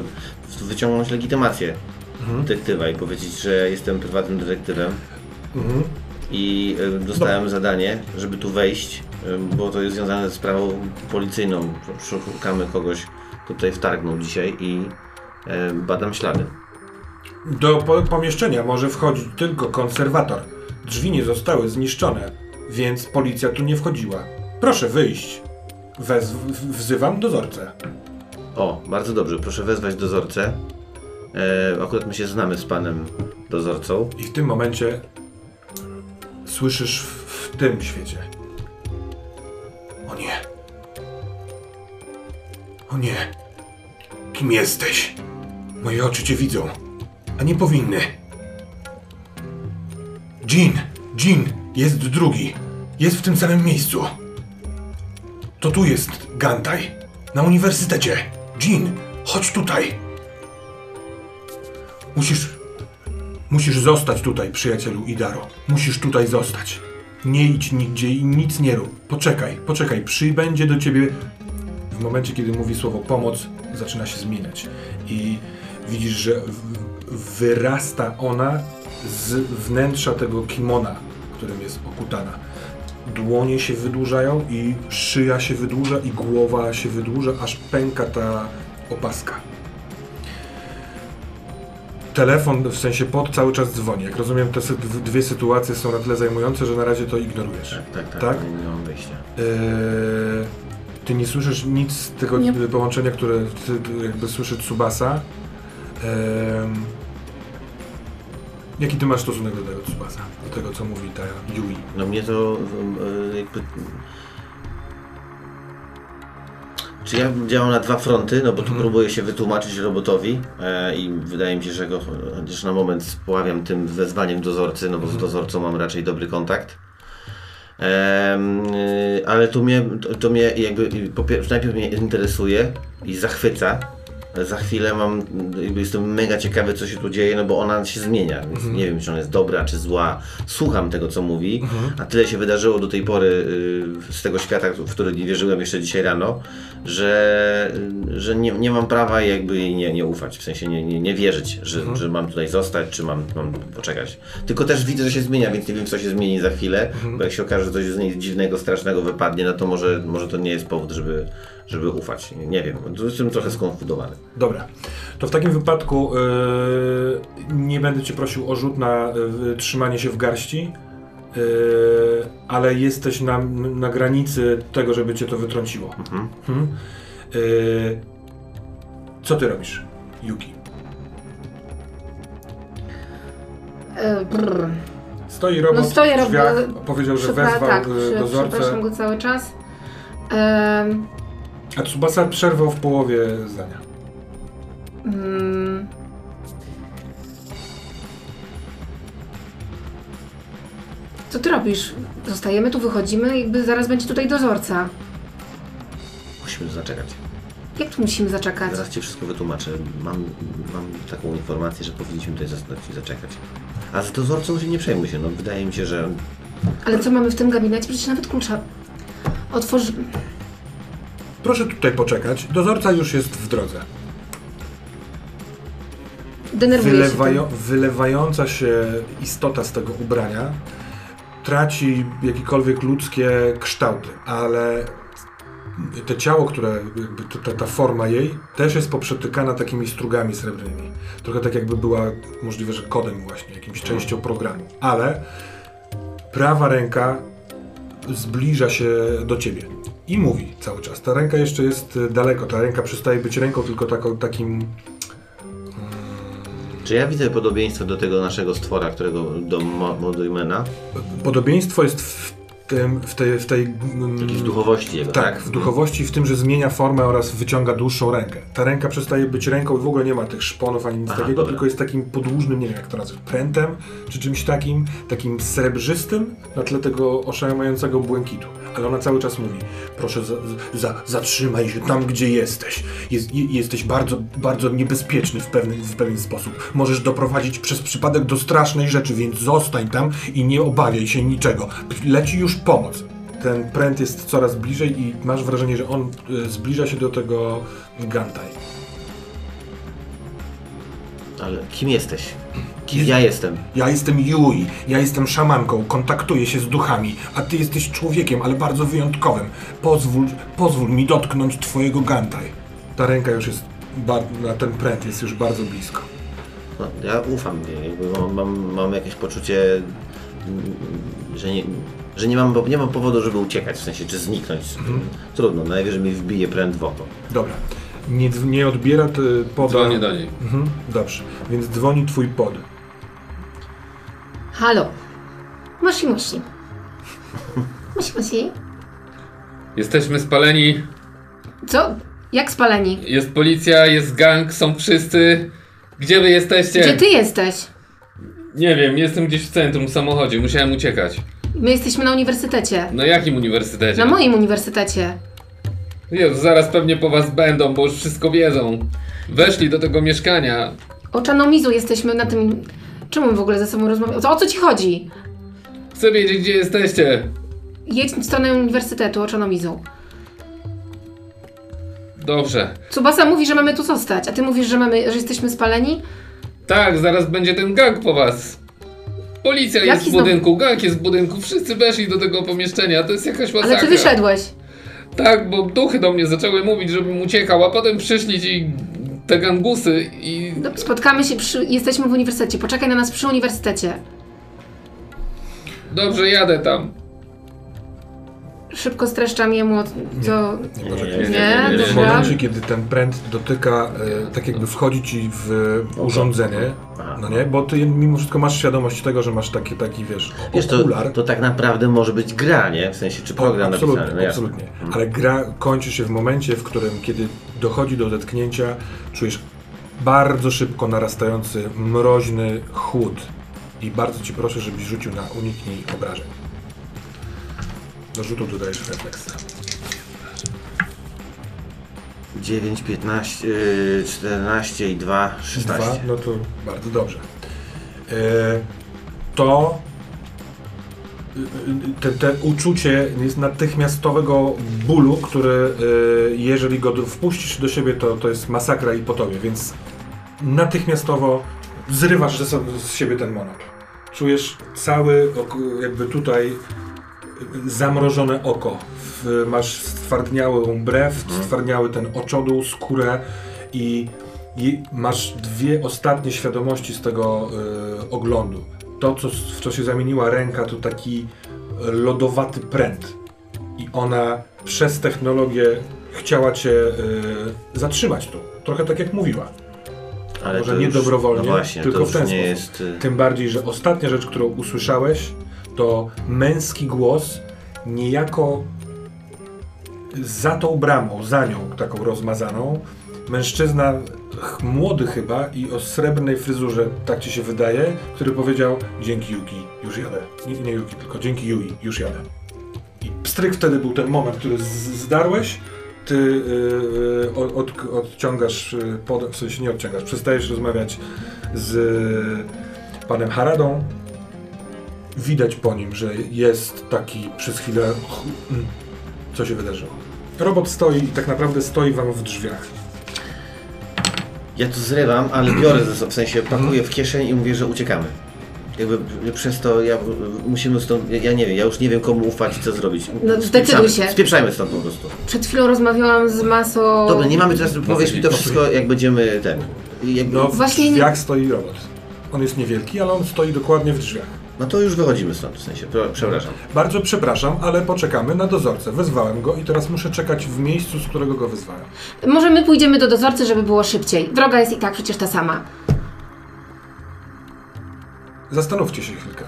wyciągnąć legitymację Mhm. detektywa i powiedzieć, że jestem prywatnym detektywem Mhm. i e, dostałem zadanie, żeby tu wejść, e, bo to jest związane ze sprawą policyjną. Szukamy kogoś, kto tutaj wtargnął dzisiaj i badam ślady. Do po pomieszczenia może wchodzić tylko konserwator. Drzwi nie zostały zniszczone, więc policja tu nie wchodziła. Proszę wyjść. Wez wzywam dozorcę. O, bardzo dobrze, proszę wezwać dozorcę. E, akurat my się znamy z panem dozorcą. I w tym momencie słyszysz w, w tym świecie. O nie. O nie. Kim jesteś? Moje oczy cię widzą, a nie powinny. Jean, Jean, jest drugi. Jest w tym samym miejscu. To tu jest Gantaj. Na uniwersytecie. Jean, chodź tutaj. Musisz Musisz zostać tutaj, przyjacielu Idaro. Musisz tutaj zostać. Nie idź nigdzie i nic nie rób. Poczekaj, poczekaj. Przybędzie do ciebie. W momencie, kiedy mówi słowo pomoc, zaczyna się zmieniać. I widzisz, że wyrasta ona z wnętrza tego kimona, którym jest okutana. Dłonie się wydłużają i szyja się wydłuża i głowa się wydłuża, aż pęka ta opaska telefon, w sensie pod cały czas dzwoni. Jak rozumiem, te sy- dwie sytuacje są na tyle zajmujące, że na razie to ignorujesz. Tak, tak, Tak? Nie, nie mam wyjścia. Eee, ty nie słyszysz nic z tego Nie. połączenia, które ty, ty jakby słyszy Tsubasa. Eee, jaki ty masz stosunek do tego Tsubasa? Do tego, co mówi ta Yui? No mnie to e, jakby... Czy ja działam na dwa fronty, no bo tu próbuję się wytłumaczyć robotowi e, i wydaje mi się, że go chociaż na moment spławiam tym wezwaniem dozorcy, no bo z dozorcą mam raczej dobry kontakt. Y, ale to mnie, to, to mnie jakby najpierw mnie interesuje i zachwyca. Za chwilę mam, jestem mega ciekawy co się tu dzieje, no bo ona się zmienia. Więc Nie wiem czy ona jest dobra czy zła. Słucham tego co mówi, a tyle się wydarzyło do tej pory y, z tego świata, w który nie wierzyłem jeszcze dzisiaj rano, że, że nie, nie mam prawa jakby jej nie, nie ufać, w sensie nie, nie, nie wierzyć, że, że mam tutaj zostać, czy mam, mam poczekać. Tylko też widzę, że się zmienia, więc nie wiem co się zmieni za chwilę, bo jak się okaże, że coś z niej dziwnego, strasznego wypadnie, no to może, może to nie jest powód, żeby, żeby ufać. Nie, nie wiem, jestem trochę skonfudowany. Dobra. To w takim wypadku yy, nie będę cię prosił o rzut na yy, trzymanie się w garści, yy, ale jesteś na, na granicy tego, żeby cię to wytrąciło. Mhm. Yy, co ty robisz, Yuki? E, brr. Stoi robot No stoi w drzwiach, powiedział, że wezwał tak, yy, dozorcę, przepraszam go cały czas. A Tsubasa przerwał w połowie zdania. mm. Co ty robisz? Zostajemy tu, wychodzimy, jakby zaraz będzie tutaj dozorca. Musimy zaczekać. Jak tu musimy zaczekać? Zaraz Ci wszystko wytłumaczę. Mam, mam taką informację, że powinniśmy tutaj zostać i zaczekać. A z dozorcą się nie przejmuj się, no wydaje mi się, że Ale co mamy w tym gabinecie? Przecież nawet klucza. Otworz... Proszę tutaj poczekać, dozorca już jest w drodze. Denerwuję się tym. wylewająca się istota z tego ubrania traci jakiekolwiek ludzkie kształty, ale to ciało, które, jakby ta, ta forma jej, też jest poprzetykana takimi strugami srebrnymi. Trochę tak jakby była możliwe, że kodem właśnie, jakimś częścią programu. Ale prawa ręka zbliża się do ciebie i mówi cały czas. Ta ręka jeszcze jest y, daleko, ta ręka przestaje być ręką, tylko taką, takim Czy ja widzę podobieństwo do tego naszego stwora, którego do Mo- Modymena? Podobieństwo jest w tym, w tej, w tej mm, Jakiejś duchowości jego, tak? tak, w duchowości, w tym, że zmienia formę oraz wyciąga dłuższą rękę. Ta ręka przestaje być ręką i w ogóle nie ma tych szponów ani nic Aha, takiego, dobra. tylko jest takim podłużnym, nie wiem jak to nazwać, prętem, czy czymś takim, takim srebrzystym na tle tego oszałamiającego błękitu. Ale ona cały czas mówi, proszę za, za, zatrzymaj się tam, gdzie jesteś. Jest, je, jesteś bardzo, bardzo niebezpieczny w pewien, w pewien sposób. Możesz doprowadzić przez przypadek do strasznej rzeczy, więc zostań tam i nie obawiaj się niczego. Leci już pomoc ten pręt jest coraz bliżej i masz wrażenie, że on y, zbliża się do tego Gantaj. Ale kim jesteś? Kim ja jestem? Ja jestem Yui, ja jestem szamanką, kontaktuję się z duchami, a ty jesteś człowiekiem, ale bardzo wyjątkowym. Pozwól, pozwól mi dotknąć twojego Gantaj. Ta ręka już jest, bar- na ten pręt jest już bardzo blisko. No, ja ufam, jakby mam, mam, mam jakieś poczucie, mm, że nie, że nie mam, nie mam powodu, żeby uciekać, w sensie, czy zniknąć. Trudno, najwyżej mi wbije pręt w oko. Dobra. Nie, nie odbiera, ty poda... Dzwonię do niej. Mhm, dobrze, więc dzwoni twój pod. Halo. Moshi, moshi. Moshi, moshi. Jesteśmy spaleni, Co? Jak spaleni? jest policja, jest gang, są wszyscy. Gdzie wy jesteście? Gdzie ty jesteś? Nie wiem, jestem gdzieś w centrum w samochodzie, musiałem uciekać. My jesteśmy na uniwersytecie. Na jakim uniwersytecie? Na moim uniwersytecie. Jezu, zaraz pewnie po was będą, bo już wszystko wiedzą. Weszli do tego mieszkania. Ochanomizu jesteśmy na tym... Czemu my w ogóle ze sobą rozmawiamy? O co ci chodzi? Chcę wiedzieć, gdzie jesteście. Jedź w stronę uniwersytetu Ochanomizu. Dobrze. Tsubasa mówi, że mamy tu zostać, a ty mówisz, że, mamy, że jesteśmy spaleni? Tak, zaraz będzie ten gang po was. Policja jest Jaki w znowu- budynku, gang jest w budynku, wszyscy weszli do tego pomieszczenia, to jest jakaś masakra. Ale ty wyszedłeś. Tak, bo duchy do mnie zaczęły mówić, żebym uciekał, a potem przyszli ci te gangusy i... No, Spotkamy się przy... Jesteśmy w uniwersytecie. Poczekaj na nas przy uniwersytecie. Dobrze, jadę tam. Szybko streszczam jemu, co... Nie. Nie, Nie, W momencie, kiedy ten pręt dotyka, e, tak jakby wchodzi ci w urządzenie, Aha. no nie, bo ty mimo wszystko masz świadomość tego, że masz taki, taki wiesz, Wiesz, to, okular. to tak naprawdę może być gra, nie? W sensie, czy program absolutnie, napisany, no jasne. absolutnie. Ale gra kończy się w momencie, w którym, kiedy dochodzi do zetknięcia, czujesz bardzo szybko narastający, mroźny chłód. I bardzo ci proszę, żebyś rzucił na uniknij obrażeń. Do rzutu dodajesz refleks. 9, 15, yy, 14 i 2, 16. Dwa, no to bardzo dobrze. E, to y, y, te, te uczucie jest natychmiastowego bólu, który y, jeżeli go wpuścisz do siebie, to, to jest masakra i po tobie, więc natychmiastowo zrywasz ze z siebie ten monat. Czujesz cały, jakby tutaj zamrożone oko. Masz stwardniałą brew, stwardniały ten oczodół, skórę i, i masz dwie ostatnie świadomości z tego y, oglądu. To, co, w co się zamieniła ręka, to taki lodowaty pręt. I ona przez technologię chciała cię y, zatrzymać tu. Trochę tak jak mówiła. Ale Może nie już- dobrowolnie, no właśnie, tylko w ten sposób. jest... y, Tym bardziej, że ostatnia rzecz, którą usłyszałeś, to męski głos niejako za tą bramą, za nią taką rozmazaną. Mężczyzna, młody chyba i o srebrnej fryzurze, tak ci się wydaje, który powiedział dzięki Yuki, już jadę. Nie, nie Yuki, tylko dzięki Yui, już jadę. I pstryk wtedy był ten moment, który zdarłeś, ty yy, od, od, odciągasz, yy, pod, w sensie nie odciągasz, przestajesz rozmawiać z yy, panem Haradą. Widać po nim, że jest taki przez chwilę. mm, Co się wydarzyło? Robot stoi i tak naprawdę stoi wam w drzwiach. Ja to zrywam, ale biorę ze sobą, w sensie pakuję w kieszeń i mówię, że uciekamy. Jakby przez to ja musimy stąd, ja, ja nie wiem, ja już nie wiem komu ufać i co zrobić. No, zdecyduj się. Spieprzajmy stąd po prostu. Przed chwilą rozmawiałam z Maso... Dobra, nie mamy teraz, powiedz mi to wszystko jak będziemy ten. Jakby, No, w Właśnie nie- drzwiach stoi robot. On jest niewielki, ale on stoi dokładnie w drzwiach. No to już wychodzimy stąd, w sensie, przepraszam. Bardzo przepraszam, ale poczekamy na dozorcę. Wezwałem go i teraz muszę czekać w miejscu, z którego go wezwałem. Może my pójdziemy do dozorcy, żeby było szybciej. Droga jest i tak przecież ta sama. Zastanówcie się chwilkę.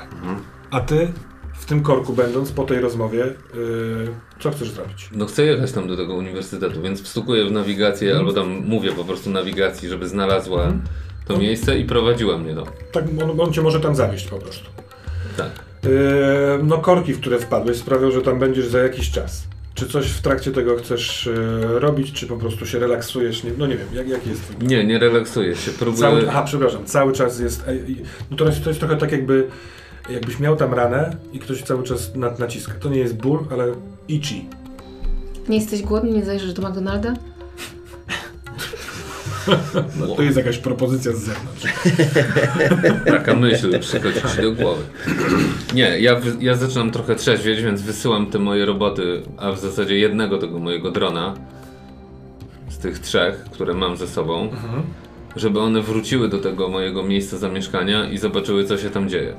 A ty w tym korku będąc po tej rozmowie, yy, co chcesz zrobić? No chcę jechać tam do tego uniwersytetu, więc wstukuję w nawigację, albo tam mówię po prostu nawigacji, żeby znalazła to miejsce i prowadziła mnie do. Tak, on, on cię może tam zawieść po prostu. Tak. Yy, no korki, w które wpadłeś sprawią, że tam będziesz za jakiś czas. Czy coś w trakcie tego chcesz yy, robić, czy po prostu się relaksujesz? Nie, no nie wiem, jak, jaki jest Nie, nie relaksuję się, próbuję... Cały, aha, przepraszam, cały czas jest. No to jest, to jest trochę tak jakby. Jakbyś miał tam ranę i ktoś cały czas nad, naciska. To nie jest ból, ale itchy. Nie jesteś głodny? Nie zajrzysz do McDonalda? No, to jest jakaś propozycja z zewnątrz. Taka myśl przychodzi ci do głowy. Nie, ja, ja zaczynam trochę trzeźwieć, więc wysyłam te moje roboty, a w zasadzie jednego tego mojego drona z tych trzech, które mam ze sobą, żeby one wróciły do tego mojego miejsca zamieszkania i zobaczyły, co się tam dzieje.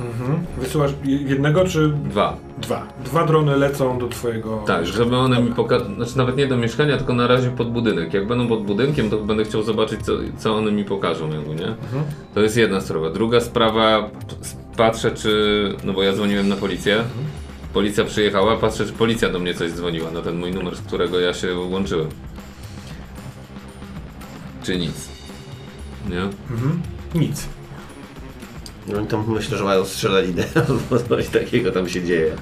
Mhm. Wysyłasz je- jednego czy Dwa. dwa? Dwa drony lecą do twojego. Tak, żeby one mi pokazały, znaczy nawet nie do mieszkania, tylko na razie pod budynek. Jak będą pod budynkiem, to będę chciał zobaczyć, co, co one mi pokażą, jakby, nie? To jest jedna sprawa. Druga sprawa, patrzę czy, no bo ja dzwoniłem na policję, policja przyjechała, patrzę czy policja do mnie coś dzwoniła na ten mój numer, z którego ja się łączyłem. Czy nic. Nie? Mhm. Nic. No i tam myślę, że mają strzelalinę albo coś takiego tam się dzieje.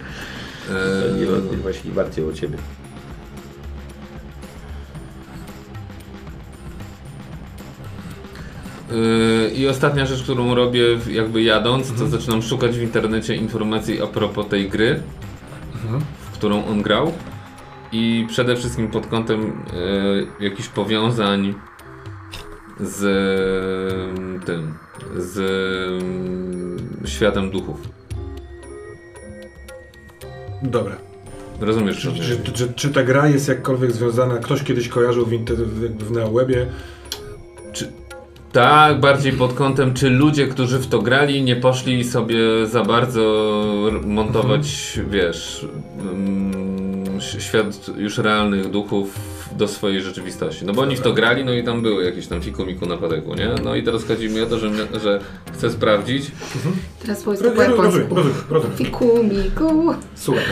Eee, Nie mam właśnie bardziej o ciebie. Yy, I ostatnia rzecz, którą robię jakby jadąc, to zaczynam szukać w internecie informacji a propos tej gry, w którą on grał. I przede wszystkim pod kątem yy, jakichś powiązań z yy, tym, z yy, światem duchów. Dobra. Rozumiesz, Czy, czy, czy, czy, czy ta gra jest jakkolwiek związana? Ktoś kiedyś kojarzył w, inter, w, NeoWebie? Tak, bardziej pod kątem, czy ludzie, którzy w to grali, nie poszli sobie za bardzo montować, wiesz, mm, ś- świat już realnych duchów do swojej rzeczywistości. No bo oni w to grali, no i tam były jakieś tam fikumiku na padeku, nie? No i teraz chodzi mi o to, że, mia- że chcę sprawdzić. Teraz powiedz to po Rozumiem, rozumiem, japońsku. rozumiem, rozumiem. Fiku, miku. Słuchaj.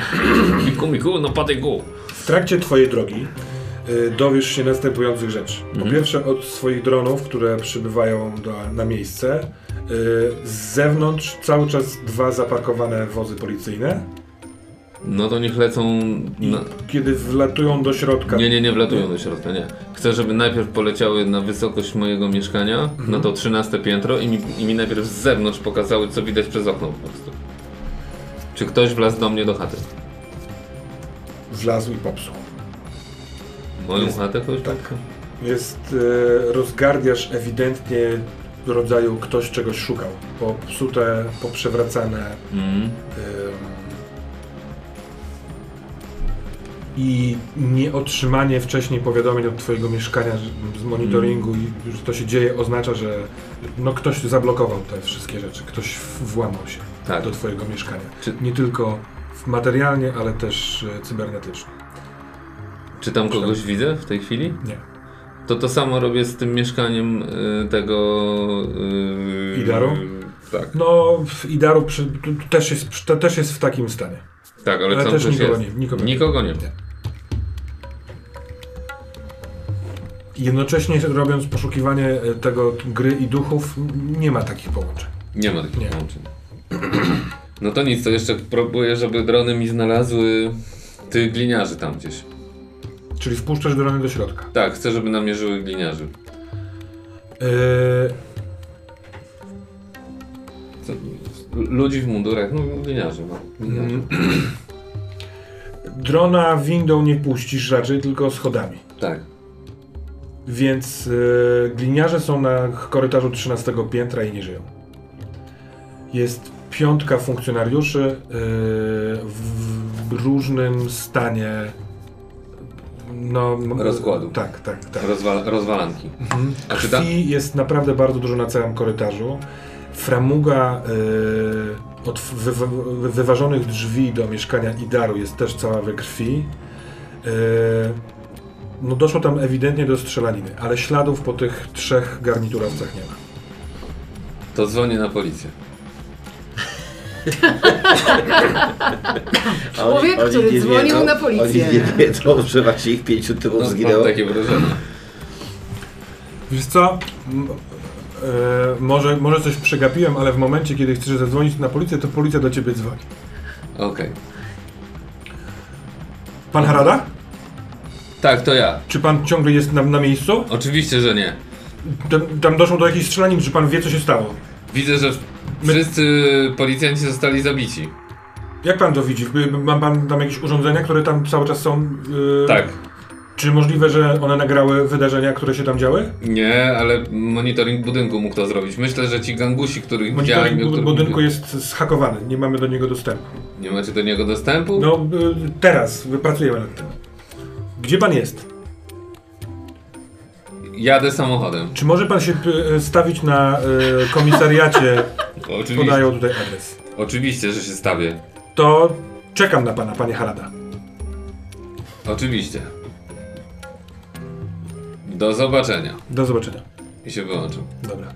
Fikumiku na padeku! W trakcie twojej drogi y, dowiesz się następujących rzeczy. Po pierwsze od swoich dronów, które przybywają do, na miejsce. Y, z zewnątrz cały czas dwa zaparkowane wozy policyjne. No to niech lecą... Na... kiedy wlatują do środka... Nie, nie, nie wlatują do środka, nie. Chcę, żeby najpierw poleciały na wysokość mojego mieszkania, na to 13 piętro i mi, i mi najpierw z zewnątrz pokazały, co widać przez okno po prostu. Czy ktoś wlazł do mnie do chaty? Wlazł i popsuł. Moją Jest- chatę ktoś? tak. Jest y, rozgardiasz ewidentnie rodzaju ktoś czegoś szukał. Popsute, poprzewracane. Ym, I nieotrzymanie wcześniej powiadomień od Twojego mieszkania z monitoringu i że to się dzieje oznacza, że no ktoś zablokował te wszystkie rzeczy, ktoś włamał się Tak. do Twojego mieszkania. Czy- Nie tylko materialnie, ale też e, cybernetycznie. Czy tam kogoś widzę w tej chwili? Nie. To to samo robię z tym mieszkaniem y, tego... Y, Idaru? Tak. No, w Idaru przy, też, jest, też jest w takim stanie. Tak, ale, Ale tam też nikogo jest. nie- nikogo nie- nikogo nie nie. Jednocześnie robiąc poszukiwanie e, tego gry i duchów, nie ma takich połączeń. Nie ma takich Nie. połączeń. No to nic, to jeszcze próbuję, żeby drony mi znalazły tych gliniarzy tam gdzieś. Czyli wpuszczasz drony do środka. Tak, chcę, żeby namierzyły gliniarzy. Yy, Co, ludzi w mundurach, no gliniarzy, no. Gliniarzy. drona windą nie puścisz raczej, tylko schodami. Tak. Więc yy, gliniarze są na korytarzu 13 piętra i nie żyją. Jest piątka funkcjonariuszy yy, w różnym stanie no, Rozkładu. Tak, tak, tak. Rozwal rozwalanki. Mhm. A czy ta- Krwi jest naprawdę bardzo dużo na całym korytarzu. Framuga yy, od wy, wy, wyważonych drzwi do mieszkania Idaru jest też cała we krwi. Yy, no doszło tam ewidentnie do strzelaniny, ale śladów po tych trzech garniturawcach nie ma. To dzwonię na policję. Człowiek, oni który dzwonił wiedzą- na policję. Oni nie wiedzą, że właśnie ich pięciu typów No, zginęło. mam takie wrażenie. Wiesz co? M- e, może, może coś przegapiłem, ale w momencie, kiedy chcesz zadzwonić na policję, to policja do ciebie dzwoni. Okej. Pan Harada? Tak, to ja. Czy pan ciągle jest na, na miejscu? Oczywiście, że nie. Tam, tam doszło do jakiejś strzelanin, czy pan wie, co się stało? Widzę, że wszyscy policjanci zostali zabici. Jak pan to widzi? Ma pan tam jakieś urządzenia, które tam cały czas są? Yy, Tak. Czy możliwe, że one nagrały wydarzenia, które się tam działy? Nie, ale monitoring budynku mógł to zrobić. Myślę, że ci gangusi, których widziałem... Monitoring o bud- budynku jest zhakowany, nie mamy do niego dostępu. Nie macie do niego dostępu? No, y, teraz wypracujemy nad tym. Gdzie pan jest? Jadę samochodem. Czy może pan się y, stawić na y, komisariacie? Oczywiście, Podają tutaj adres. oczywiście, że się stawię. To czekam na pana, panie Harada. Oczywiście. Do zobaczenia. Do zobaczenia. I się wyłączył. Dobra.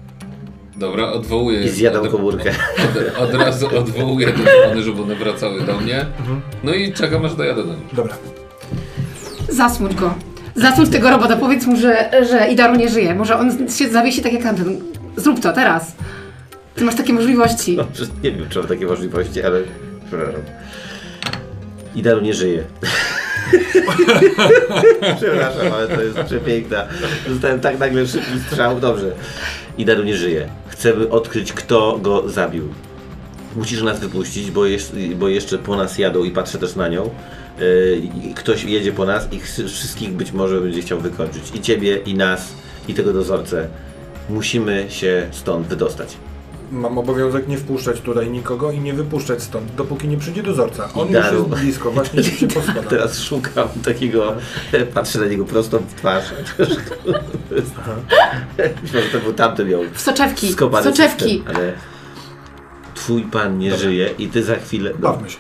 Dobra, odwołuję. I zjadał od, komórkę. Od, od razu odwołuję telefony, żeby one wracały do mnie. No i czekam aż dojadę do nich. Dobra. Zasmuć go. Zasmuć tego robota, powiedz mu, że, że Idaru nie żyje. Może on się zawiesi tak jak Anton. Zrób to teraz. Ty masz takie możliwości. No, nie wiem, czy mam takie możliwości, ale przepraszam. Idaru nie żyje. przepraszam, ale to jest przepiękna. Zostałem tak nagle szybki strzał. Dobrze. Idaru nie żyje. Chcemy odkryć, kto go zabił. Musisz nas wypuścić, bo, jest, bo jeszcze po nas jadą i patrzę też na nią. Yy, Ktoś jedzie po nas i wszystkich być może będzie chciał wykończyć. I ciebie, i nas, i tego dozorcę. Musimy się stąd wydostać. Mam obowiązek nie wpuszczać tutaj nikogo i nie wypuszczać stąd, dopóki nie przyjdzie dozorca. On już jest blisko, właśnie się pospada. Teraz szukam takiego, patrzę na niego prosto w twarz. Myślę, że to był tamten miał W soczewki. W soczewki. system, ale twój pan nie żyje i ty za chwilę... No, Bawmy się.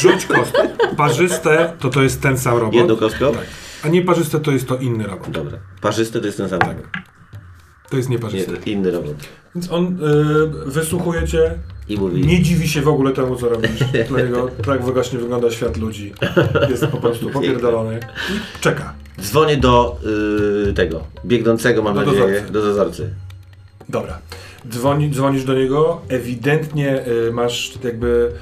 Rzuć kostkę. Parzyste to to jest ten sam robot. jedną kostką? Tak. A nieparzyste to jest to inny robot. Dobra. Parzysty to jest ten sam Tak. robot. To jest Nie, nieparzysty. inny robot. Więc on y, wysłuchuje cię, I mówi... nie dziwi się w ogóle temu, co robisz. Dla niego tak właśnie wygląda świat ludzi. Jest po prostu popierdolony i czeka. Dzwonię do y, tego, biegnącego mam Do nadzieję, dozorcy. do dozorcy. Dobra. Dzwoni, dzwonisz do niego, ewidentnie y, masz jakby,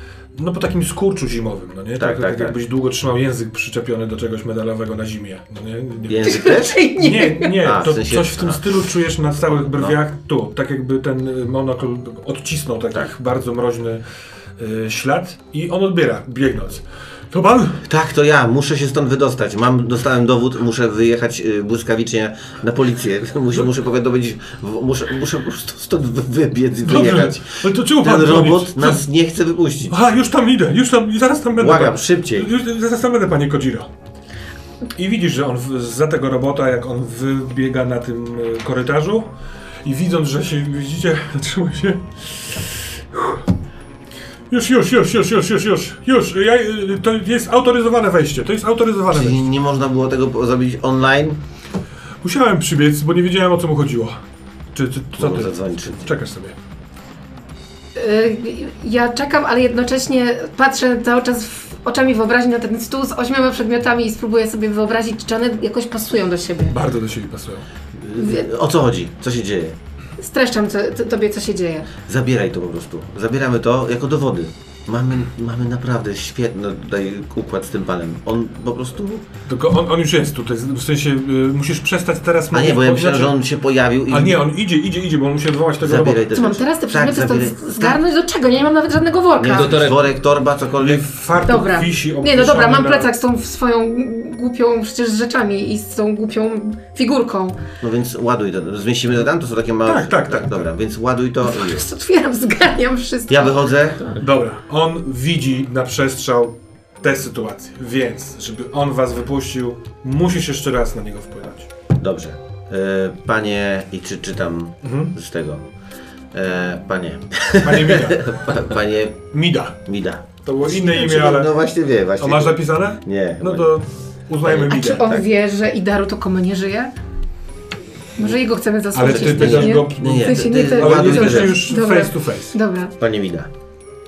no po takim skurczu zimowym, no nie? Tak, tak, tak. jakbyś długo trzymał język przyczepiony do czegoś medalowego na zimie, no nie? nie, nie. Język też? Nie, nie, A, w to sensie- coś w tym a. stylu czujesz na całych brwiach, tu, tak jakby ten monokl odcisnął taki Tak. bardzo mroźny y, ślad i on odbiera, biegnąc. To pan? Tak, to ja, muszę się stąd wydostać. Mam, dostałem dowód, muszę wyjechać y, błyskawicznie na policję. Muszę, muszę powiadomić, w- muszę, muszę po prostu stąd wy- wybiec i Dobrze, wyjechać. ale to czemu pan Ten dzwoni? robot nas nie chce wypuścić. Aha, już tam idę, już tam, zaraz tam będę. Błagam, pan- szybciej. Już, zaraz tam będę, panie Kojiro. I widzisz, że on w, za tego robota, jak on wybiega na tym e, korytarzu i widząc, że się, widzicie, zatrzymuje się. Już, już, już, już, już, już, już, już. Ja, y, to jest autoryzowane wejście, to jest autoryzowane Czyli wejście. nie można było tego zrobić online? Musiałem przybiec, bo nie wiedziałem o co mu chodziło. Czy, czy co ty? Zadzwończyć. Czekasz sobie. Y, ja czekam, ale jednocześnie patrzę cały czas w oczami wyobraźni na ten stół z ośmioma przedmiotami i spróbuję sobie wyobrazić, czy one jakoś pasują do siebie. Bardzo do siebie pasują. Y, o co chodzi? Co się dzieje? Streszczam co, to, tobie, co się dzieje. Zabieraj to po prostu. Zabieramy to jako dowody. Mamy, mamy naprawdę świetny tutaj układ z tym panem. On po prostu... Tylko on, on już jest tutaj, w sensie y, musisz przestać teraz A nie, bo ja myślałem, znaczy- że on się pojawił i... Ale nie, on idzie, idzie, idzie, bo on musi odwołać tego robota. Zabieraj te Co mam rzeczy. teraz te Tak, przedmioty stąd zabieraj. zgarnąć do czego? Ja nie mam nawet żadnego worka. Nie, Do to torebki. worek, torba, cokolwiek. Fartuch Dobra. wisi Nie, no dobra, obwieszony mam na- plecak z tą swoją głupią przecież rzeczami i z tą głupią figurką. No więc ładuj to. Zmieścimy to tam? To są takie małe... Tak, tak, tak, Dobra, więc ładuj to. Po prostu otwieram, zgarniam wszystko. Ja wychodzę. Dobra, on widzi na przestrzał tę sytuację, więc żeby on was wypuścił, musisz jeszcze raz na niego wpłynąć. Dobrze. E, panie... I czy czytam Mhm. z tego. E, panie... Panie Mida. Pa, panie Mida. Mida. To było inne imię, ale... No właśnie wie, właśnie. A masz zapisane? Nie. No to uznajemy A Midę. czy on tak. wie, że Idaru to komu nie żyje? Może jego chcemy Ale zasłonić. ty w sensie pytasz nie- go... Nie, nie, w sensie ty- nie ty- te- Ale Ładuj jesteście te już Dobra. face to face. Dobra. Panie Mida.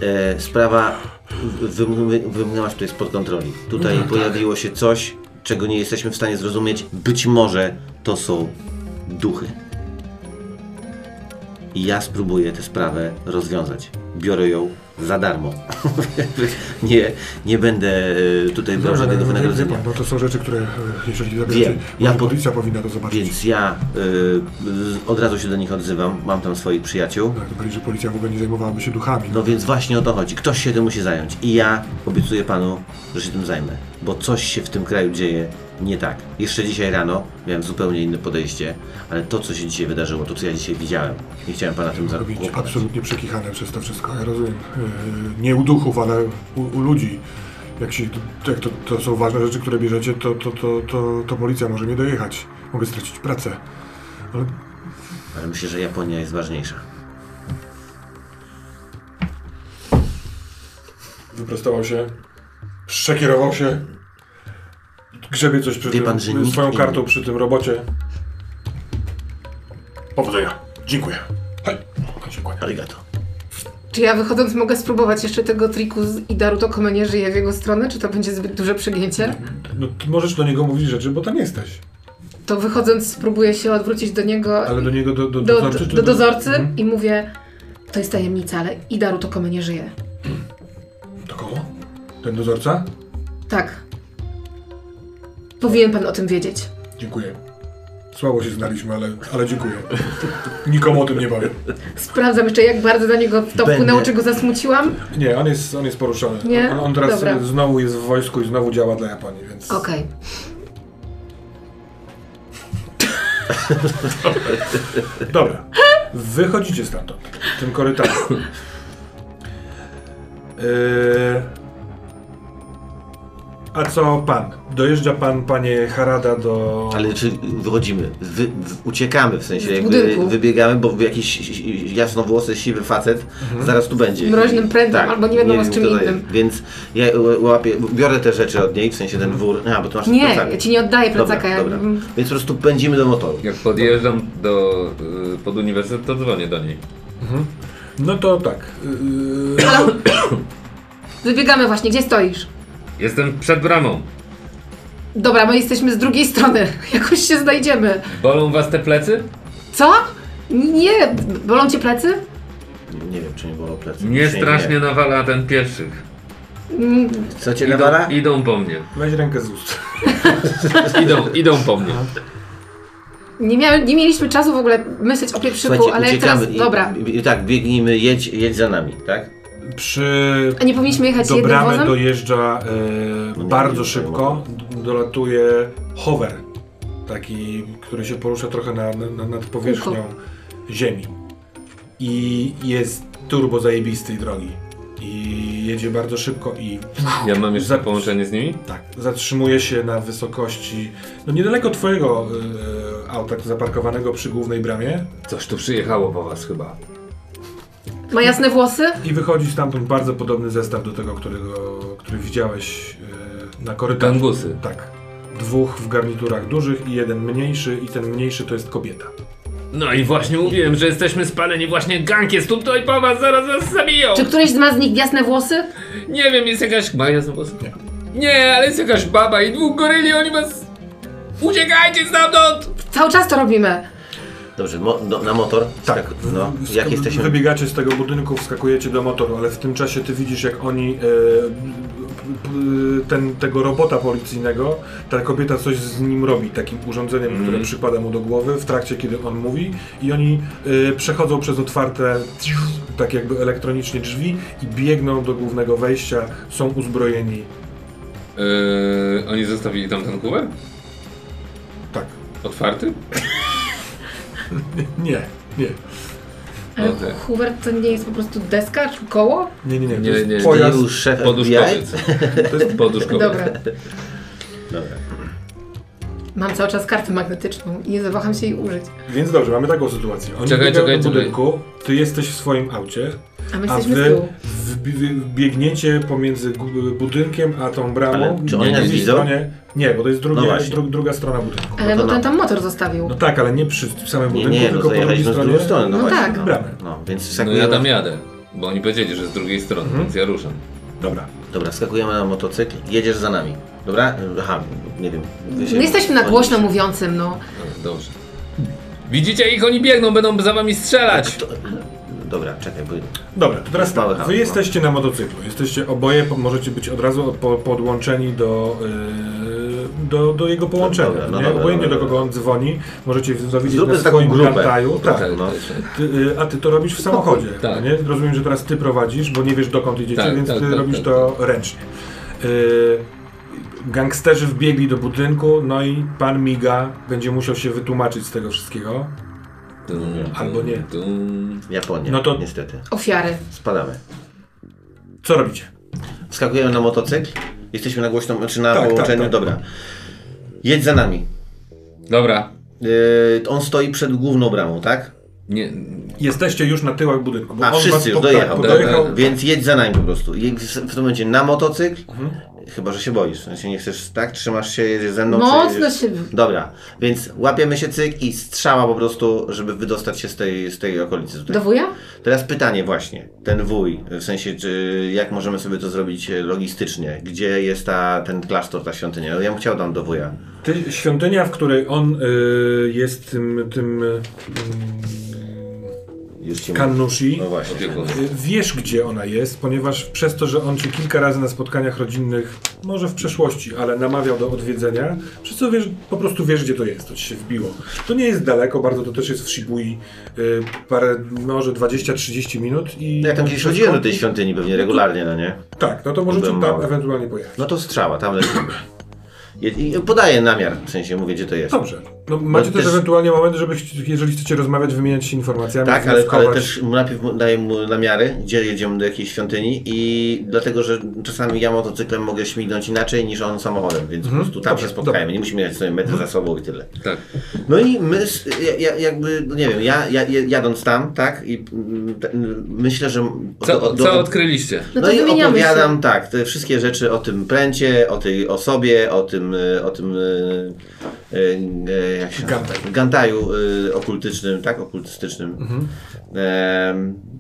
E, sprawa wymknęła się tutaj spod kontroli. Tutaj No tak. pojawiło się coś, czego nie jesteśmy w stanie zrozumieć. Być może to są duchy. I ja spróbuję tę sprawę rozwiązać. Biorę ją za darmo. nie, nie będę e, tutaj brał żadnego no, wie- wie wynagrodzenia. pan, No to są rzeczy, które e, jeżeli Wiem, zabieracie, ja po- policja powinna to zobaczyć. Więc ja y, od razu się do nich odzywam. Mam tam swoich przyjaciół. Tak, to byli, że policja w ogóle nie zajmowałaby się duchami. No więc właśnie o to chodzi. Ktoś się tym musi zająć. I ja obiecuję panu, że się tym zajmę. Bo coś się w tym kraju dzieje nie tak. Jeszcze dzisiaj rano miałem zupełnie inne podejście, ale to, co się dzisiaj wydarzyło, to, co ja dzisiaj widziałem, nie chciałem pana tym Robić zakłopotać. absolutnie przekichane przez to wszystko. Ja rozumiem. e, Nie u duchów, ale u, u ludzi. Jak, się, jak to, to są ważne rzeczy, które bierzecie, to, to, to, to, to policja może nie dojechać. Mogę stracić pracę. Ale Ale myślę, że Japonia jest ważniejsza. wyprostował się, przekierował się, grzebie coś przy Wie tym, pan, że nikt swoją inny- kartą przy tym robocie. Powodzenia. Dziękuję. Hej. Dziękuję. Arigato. Czy ja wychodząc mogę spróbować jeszcze tego triku z Idaru Tokome nie żyje w jego stronę, czy to będzie zbyt duże przegięcie? No, ty możesz do niego mówić rzeczy, bo tam jesteś. To wychodząc spróbuję się odwrócić do niego, Ale do niego do, do, do, dozorcy, do, czy do dozorcy Mhm. i mówię, to jest tajemnica, ale Idaru Tokome nie żyje. Ten dozorca? Tak. Powinien pan o tym wiedzieć. Dziękuję. Słabo się znaliśmy, ale, ale dziękuję. Nikomu o tym nie powiem. Sprawdzam jeszcze, jak bardzo na niego to Będę- wpłynęło, czy go zasmuciłam. Nie, on jest, on jest poruszony. Nie? On, on teraz Dobra. znowu jest w wojsku i znowu działa dla Japonii, więc... Okej. Dobra. Wychodzicie stamtąd, tym korytarzem. Yy... A co pan? Dojeżdża pan, panie Harada, do... Ale czy wychodzimy? Wy, w, uciekamy, w sensie jakby budynku. wybiegamy, bo jakiś jasnowłosy, siwy facet zaraz tu będzie. Mroźnym prędem, albo nie wiadomo z wiem, czym kto to innym. jest. Więc ja łapię, biorę te rzeczy od niej, w sensie ten wór. A, bo to masz Nie, plecak. ja ci nie oddaję plecaka. Dobra, ja- dobra. Więc po prostu pędzimy do motoru. Jak podjeżdżam do, y, pod uniwersytet, to dzwonię do niej. No to tak. Yy... Wybiegamy właśnie, gdzie stoisz? Jestem przed bramą. Dobra, my jesteśmy z drugiej strony. Jakoś się znajdziemy. Bolą was te plecy? Co? Nie, bolą cię plecy? Nie wiem, czy nie było plecy. Mnie Dzisiaj strasznie nawala ten pieszych. Mm, Co cię nawala? Idą, idą po mnie. Weź rękę z ust. Idą, idą po mnie. Nie, nie mieliśmy czasu w ogóle myśleć o pieprzyku, Słuchajcie, ale uciekamy. teraz... i- Dobra. I, i, tak, biegnijmy, jedź, jedź za nami, tak? Przy... A nie powinniśmy jechać Do jednym bramy wozem? dojeżdża e, No bardzo szybko, dolatuje hover, taki, który się porusza trochę na, na, nad powierzchnią ziemi. I jest turbo zajebistej drogi. I jedzie bardzo szybko i Ja mam jeszcze Za- połączenie z nimi? tak, zatrzymuje się na wysokości, no niedaleko twojego e, auta zaparkowanego przy głównej bramie Coś tu przyjechało po was chyba. Ma jasne włosy? i wychodzi stamtąd bardzo podobny zestaw do tego, którego, który widziałeś e, na korytarzu. Gangusy. Tak. Dwóch w garniturach dużych i jeden mniejszy i ten mniejszy to jest kobieta. No i właśnie mówiłem, że jesteśmy spaleni. Właśnie gang jest tutaj po was, zaraz nas zabiją. Czy któryś z ma z nich jasne włosy? Nie wiem, jest jakaś... Ma jasno głos? Nie. Nie, ale jest jakaś baba i dwóch goryli, oni was... Uciekajcie stamtąd! Cały czas to robimy. Dobrze, mo, do, na motor? Tak. No, jak jesteśmy? Wybiegacie z tego budynku, wskakujecie do motoru, ale w tym czasie ty widzisz, jak oni e, ten, tego robota policyjnego, ta kobieta coś z nim robi, takim urządzeniem, Mhm. które przypada mu do głowy w trakcie, kiedy on mówi i oni e, przechodzą przez otwarte tak jakby elektronicznie drzwi i biegną do głównego wejścia, są uzbrojeni. Yy, oni zostawili tam ten kuwer? Tak. Otwarty? Nie, nie. Ale Okej. Hubert to nie jest po prostu deska czy koło? Nie, nie, nie. To Nie, jest nie, nie. pojazd. Już szef FBI? Poduszkowiec. To jest Poduszkowiec. Dobra. Dobra. Mam cały czas kartę magnetyczną i nie zawaham się jej użyć. Więc dobrze, mamy taką sytuację. Oni Czekaj, biegają czekaj, do czekaj. budynku, ty jesteś w swoim aucie, A my jesteśmy wy biegniecie pomiędzy budynkiem a tą bramą. Ale czy oni Nie, nas nie, widzą? stronie- Nie, bo to jest drugie, No dru, druga strona budynku. Ale to no na- ten tam motor zostawił. No tak, ale nie przy samym Nie, budynku, nie, no tylko po drugiej stronie. stronę. No, No właśnie, tak. No, no, więc No ja tam jadę. Bo oni powiedzieli, że z drugiej strony, Mhm. więc ja ruszam. Dobra. Dobra, skakujemy na motocykl, jedziesz za nami. Dobra? Aha, nie wiem. No jesteśmy na głośno mówiącym, no. No, Dobrze. Widzicie ich, oni biegną, będą za wami strzelać! To, dobra, czekaj, bo Dobra, to teraz tak. Wy no. jesteście na motocyklu. Jesteście oboje, po- możecie być od razu po, podłączeni do, yy, do, do jego połączenia. Dobra, no nie? dobra, Obojętnie dobra, do kogo on dzwoni, możecie dowiedzieć Zróbmy na taką swoim grupę. Tak. Tak, no. tak, Ty, y, a ty to robisz w samochodzie, Tak. nie? Rozumiem, że teraz ty prowadzisz, bo nie wiesz dokąd idziecie, Tak, więc tak, ty tak, robisz tak, to ręcznie. Y, gangsterzy wbiegli do budynku, no i pan Miga będzie musiał się wytłumaczyć z tego wszystkiego. Dum, Albo nie. dum. Japonia, No to- niestety. Ofiary. Spadamy. Co robicie? Skakujemy na motocykl, jesteśmy na głośną, czy na Tak, połączeniu, tak, tak. dobra. Jedź za nami. Dobra. Yy, on stoi przed główną bramą, tak? Nie, Jesteście już na tyłach budynku. bo A on wszyscy już po- dojechał. tak, dobra. dojechał. Więc jedź za nami po prostu. Jedź w w tym momencie na motocykl. Chyba, że się boisz. W sensie nie chcesz, tak? Trzymasz się, jedziesz ze mną? czy Mocno jedziesz... się... Dobra, więc łapiemy się cyk i strzała po prostu, żeby wydostać się z tej, z tej okolicy tutaj. Do wuja? Teraz pytanie właśnie, ten wuj, w sensie, czy jak możemy sobie to zrobić e, logistycznie? Gdzie jest ta, ten klasztor, ta świątynia? No ja bym chciał tam do wuja. Ty, świątynia, w której on y, jest tym, tym y, Kannushi, No właśnie. y, wiesz gdzie ona jest, ponieważ przez to, że on cię kilka razy na spotkaniach rodzinnych, może w przeszłości, ale namawiał do odwiedzenia, przez co wiesz, po prostu wiesz gdzie to jest, to ci się wbiło. To nie jest daleko, bardzo to też jest w Shibui, y, parę, może 20-30 minut i... Ja tam kiedyś chodziłem do tej świątyni pewnie regularnie, no nie? Tak, no to możecie tam mały. ewentualnie pojechać. No to strzała, tam lecimy. I podaję namiar, w sensie mówię, gdzie to jest. Dobrze. No, macie No też, też- ewentualnie moment, żeby, jeżeli chcecie rozmawiać, wymieniać się informacjami, Tak, ale, ale też najpierw daję mu namiary, gdzie jedziemy do jakiejś świątyni i dlatego, że czasami ja motocyklem mogę śmignąć inaczej niż on samochodem, więc po prostu tam Dobrze, się spotkajmy, nie musimy jechać sobie metry za sobą i tyle. Tak. No i my, ja, ja, jakby, no nie wiem, ja, ja ja- jadąc tam, tak, i myślę, że... Co, do- do- co odkryliście? No no i opowiadam, się. tak, te wszystkie rzeczy o tym pręcie, o tej osobie, o tym, y, o tym y, y, jak się Gantaj. Gantaju okultycznym, tak, okultystycznym. Mhm.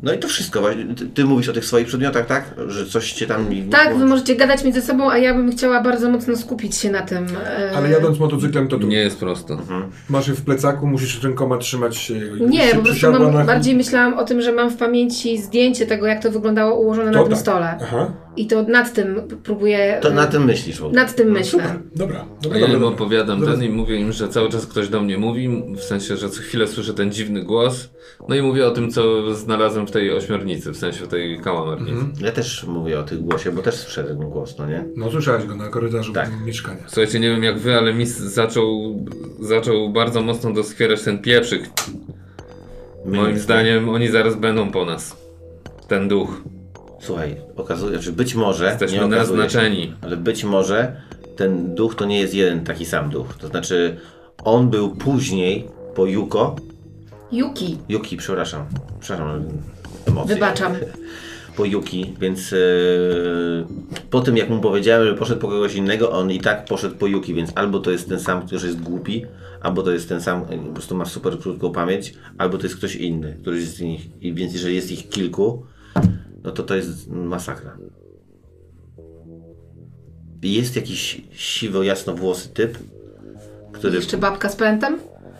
No i to wszystko. właśnie. Ty, ty mówisz o tych swoich przedmiotach, tak? Że coś cię tam... Tak, wy możecie gadać między sobą, a ja bym chciała bardzo mocno skupić się na tym. e, Ale jadąc motocyklem to tu. Nie jest prosto. Masz je w plecaku, musisz rękoma trzymać się. Nie, Się po prostu mam, na- bardziej myślałam o tym, że mam w pamięci zdjęcie tego, jak to wyglądało ułożone na To tym tak. stole. Aha. I to nad tym próbuję. To na e, tym myślisz w ogóle. Nad tym myślę. Super. Dobra. Dobra, ja dobra, im dobra. opowiadam Zaraz- ten i mówię im, że cały czas ktoś do mnie mówi, w sensie, że co chwilę słyszę ten dziwny głos. No i mówię o tym, co znalazłem w tej ośmiornicy, w sensie w tej kałamarnicy. Mhm. Ja też mówię o tych głosie, bo też słyszę ten głos, no nie? No słyszałeś go na korytarzu Tak. mieszkania. Słuchajcie, nie wiem jak wy, ale mi zaczął, zaczął bardzo mocno doskwierać ten pieprzyk. Moim zdaniem oni zaraz będą po nas. Ten duch. Słuchaj, okazuje że być może, Jesteśmy nie okazuje się, naznaczeni. ale być może ten duch to nie jest jeden taki sam duch. To znaczy, on był później po Yuko, Yuki. Yuki, przepraszam, przepraszam, emocje. Wybaczam. po Yuki, więc yy, po tym jak mu powiedziałem, że poszedł po kogoś innego, on i tak poszedł po Yuki, więc albo to jest ten sam, który jest głupi, albo to jest ten sam, yy, po prostu ma super krótką pamięć, albo to jest ktoś inny, który z nich, i więc jeżeli jest ich kilku, no to to jest masakra. Jest jakiś siwo, jasnowłosy typ, który, Jeszcze babka z pętem?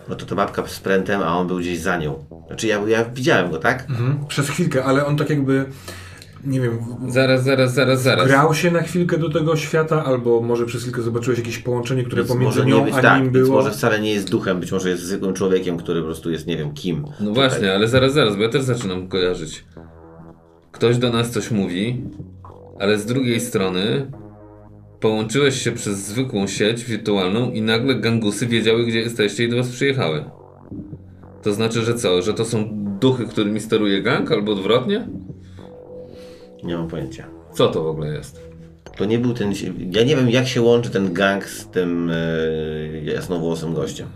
no to ta babka z prętem, a on był gdzieś za nią. Znaczy ja, ja widziałem go, tak? Mhm. Przez chwilkę, ale on tak jakby, nie wiem, Zaraz, zaraz, zaraz, zaraz. grał się na chwilkę do tego świata, albo może przez chwilkę zobaczyłeś jakieś połączenie, które Więc pomiędzy może nią nie być a tak, nim było. może wcale nie jest duchem, być może jest zwykłym człowiekiem, który po prostu jest nie wiem kim. No właśnie, ale zaraz, zaraz, bo ja też zaczynam kojarzyć. Ktoś do nas coś mówi, ale z drugiej strony połączyłeś się przez zwykłą sieć wirtualną i nagle gangusy wiedziały, gdzie jesteście i do was przyjechały. To znaczy, że co? Że to są duchy, którymi steruje gang, albo odwrotnie? Nie mam pojęcia. Co to w ogóle jest? To nie był ten. Ja nie wiem, jak się łączy ten gang z tym e, jasnowłosym gościem.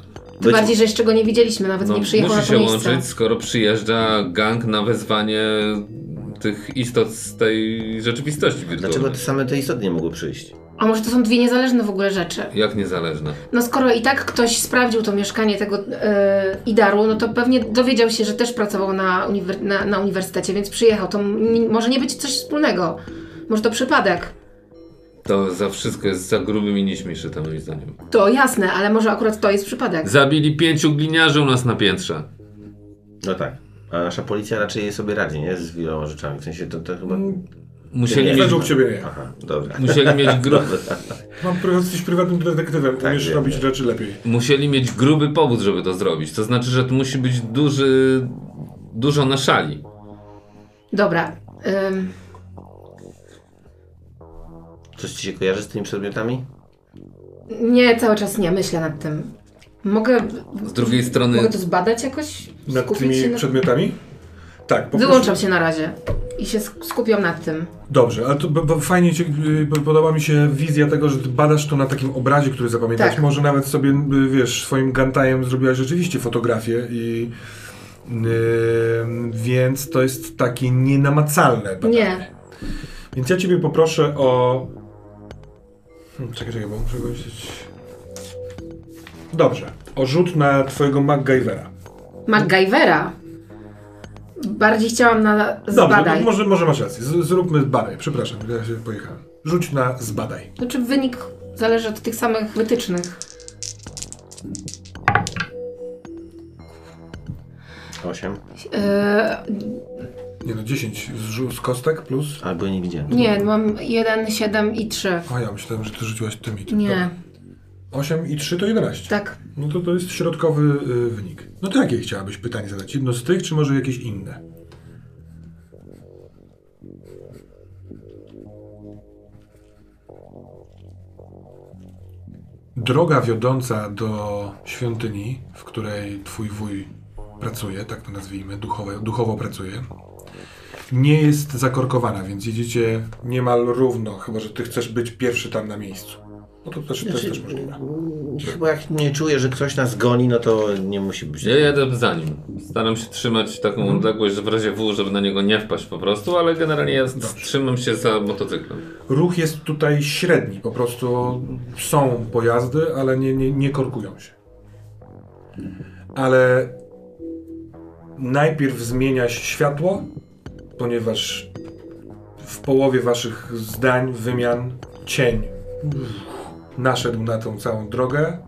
Tym bardziej, że jeszcze go nie widzieliśmy, nawet No, nie przyjechał musi na się to miejsce. łączyć, skoro przyjeżdża gang na wezwanie tych istot z tej rzeczywistości wirtualnej. Dlaczego te same te istoty nie mogły przyjść? A może to są dwie niezależne w ogóle rzeczy? Jak niezależne. No skoro i tak ktoś sprawdził to mieszkanie tego e, Idaru, no to pewnie dowiedział się, że też pracował na, uniwer- na, na uniwersytecie, więc przyjechał. To może nie być coś wspólnego. Może to przypadek. To za wszystko jest za grubymi nićmi szyte moim zdaniem. To jasne, ale może akurat to jest przypadek. Zabili pięciu gliniarzy u nas na piętrze. No tak. A nasza policja raczej sobie radzi, nie? Z wieloma rzeczami. W sensie to, to chyba... Musieli Nie, mieć, Według ciebie nie. Aha, dobra. musieli mieć, gru, Mam jesteś prywatnym detektywem, Tak, umiesz robić rzeczy lepiej. musieli mieć gruby powód, żeby to zrobić. To znaczy, że to musi być duży, dużo na szali. Dobra. Ym, Coś ci się kojarzy z tymi przedmiotami? nie, cały czas nie, myślę nad tym. Mogę, Z drugiej strony mogę to zbadać jakoś? Nad tymi się na... przedmiotami? Tak, po Wyłączam prostu- się na razie i się sk- skupiam nad tym. Dobrze, ale to bo, bo fajnie ci, y, bo podoba mi się wizja tego, że ty badasz to na takim obrazie, który zapamiętałeś. Tak. Może nawet sobie, y, wiesz, swoim gantajem zrobiłaś rzeczywiście fotografię i y, więc to jest takie nienamacalne badanie. Nie. Więc ja ciebie poproszę o... Hmm, czekaj, czekaj, bo muszę powiedzieć... Dobrze, o rzut na twojego MacGyvera. MacGyvera. Bardziej chciałam na Dobrze, zbadaj. no może, może masz rację. Z, zróbmy zbadaj. Przepraszam, ja się pojechałem. Rzuć na zbadaj. Znaczy wynik zależy od tych samych wytycznych. Osiem. Yy, Nie no, 10 z, z kostek plus... Albo nie widziałem. nie, mam 1, 7 i 3. O, ja myślałem, że ty rzuciłaś tymi. tym. Nie, Dobra. 8 i 3 to 11. tak. No to to jest środkowy y, wynik. No to jakie chciałabyś pytanie zadać? Jedno z tych, czy może jakieś inne? Droga wiodąca do świątyni, w której twój wuj pracuje, tak to nazwijmy, duchowo, duchowo pracuje, nie jest zakorkowana, więc jedziecie niemal równo, chyba że ty chcesz być pierwszy tam na miejscu. No to też, to jest też możliwe. Chyba jak nie czuję, że ktoś nas goni, no to nie musi być. ja jadę za nim. Staram się trzymać taką Mhm. odległość, że w razie W, żeby na niego nie wpaść po prostu, ale generalnie ja trzymam się za motocyklem. Ruch jest tutaj średni, po prostu są pojazdy, ale nie, nie, nie korkują się. Ale najpierw zmienia się światło, ponieważ w połowie waszych zdań, wymian, cień naszedł na tą całą drogę.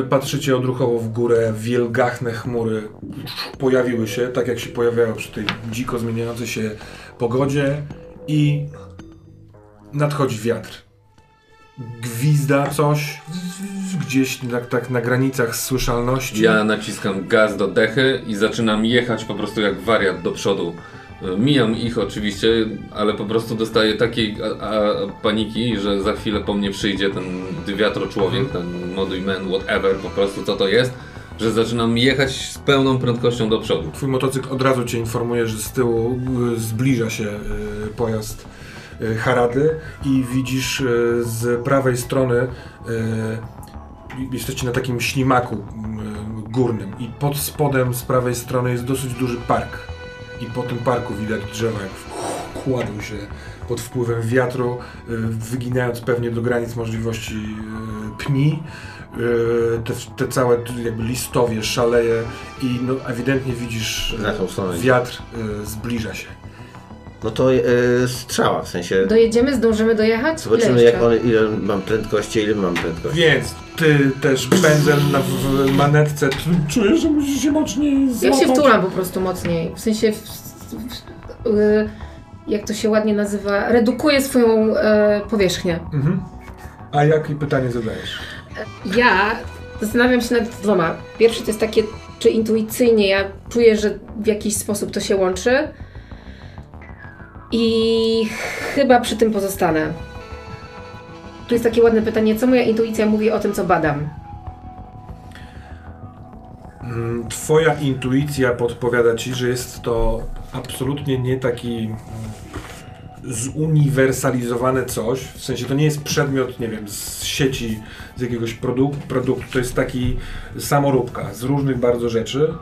Y, Patrzycie odruchowo w górę, wielgachne chmury pojawiły się, tak jak się pojawiają przy tej dziko zmieniającej się pogodzie i nadchodzi wiatr. Gwizda coś gdzieś na, tak na granicach słyszalności. Ja naciskam gaz do dechy i zaczynam jechać po prostu jak wariat do przodu. Mijam ich oczywiście, ale po prostu dostaję takiej a, a, paniki, że za chwilę po mnie przyjdzie ten wiatroczłowiek, ten moduj man, whatever, po prostu co to jest, że zaczynam jechać z pełną prędkością do przodu. Twój motocykl od razu cię informuje, że z tyłu y, zbliża się y, pojazd y, Harady i widzisz z prawej strony jesteście na takim ślimaku górnym i pod spodem z prawej strony jest dosyć duży park i po tym parku widać drzewa jak kładą się pod wpływem wiatru, y, wyginając pewnie do granic możliwości y, pni. Y, Te, te całe jakby listowie szaleje i no, ewidentnie widzisz, wiatr zbliża się. No to e, strzała, w sensie. Dojedziemy, zdążymy dojechać? Zobaczymy Ile jak on, ile mam prędkości, ile mam prędkości. Więc ty też pędzel na w, w manetce czujesz, że musisz się mocniej Ja złapać. się wtulam po prostu mocniej. W sensie, w, w, y, jak to się ładnie nazywa, redukuję swoją e, powierzchnię. Mhm. A jakie pytanie zadajesz? Ja zastanawiam się nad dwoma. Pierwsze to jest takie, czy intuicyjnie ja czuję, że w jakiś sposób to się łączy. I chyba przy tym pozostanę. Tu jest takie ładne pytanie, co moja intuicja mówi o tym, co badam. Mm, Twoja intuicja podpowiada ci, że jest to absolutnie nie taki zuniwersalizowane coś. W sensie to nie jest przedmiot, nie wiem, z sieci, z jakiegoś produk- produktu. To jest taki samoróbka z różnych bardzo rzeczy.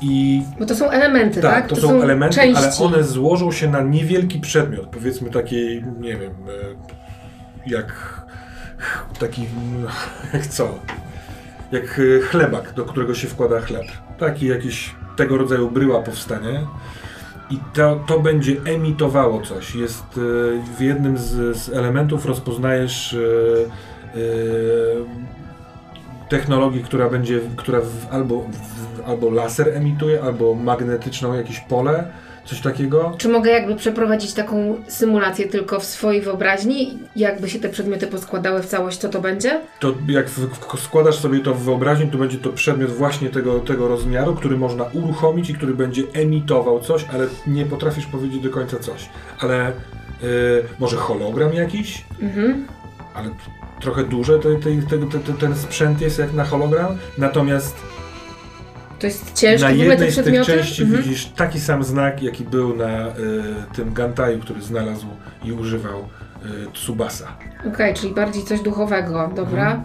I Bo to są elementy, tak? tak, to, są, elementy, części. ale one złożą się na niewielki przedmiot, powiedzmy takiej, nie wiem, e, jak taki, jak co? Jak y, chlebak, do którego się wkłada chleb. Taki jakiś tego rodzaju bryła powstanie. I to, to będzie emitowało coś. Jest y, w jednym z, z elementów rozpoznajesz y, y, technologii, która będzie, która w, albo, w, albo laser emituje, albo magnetyczną jakieś pole, coś takiego. Czy mogę jakby przeprowadzić taką symulację tylko w swojej wyobraźni? Jakby się te przedmioty poskładały w całość, co to będzie? To jak w, składasz sobie to w wyobraźni, to będzie to przedmiot właśnie tego, tego rozmiaru, który można uruchomić i który będzie emitował coś, ale nie potrafisz powiedzieć do końca coś. Ale y, może hologram jakiś? Mhm. ale trochę duże te, te, te, te, te, ten sprzęt jest jak na hologram, natomiast To jest ciężkie na w ogóle te jednej z tych części Mhm. widzisz taki sam znak, jaki był na y, tym Gantaju, który znalazł i używał y, Tsubasa. Okej, czyli bardziej coś duchowego, dobra. Mhm.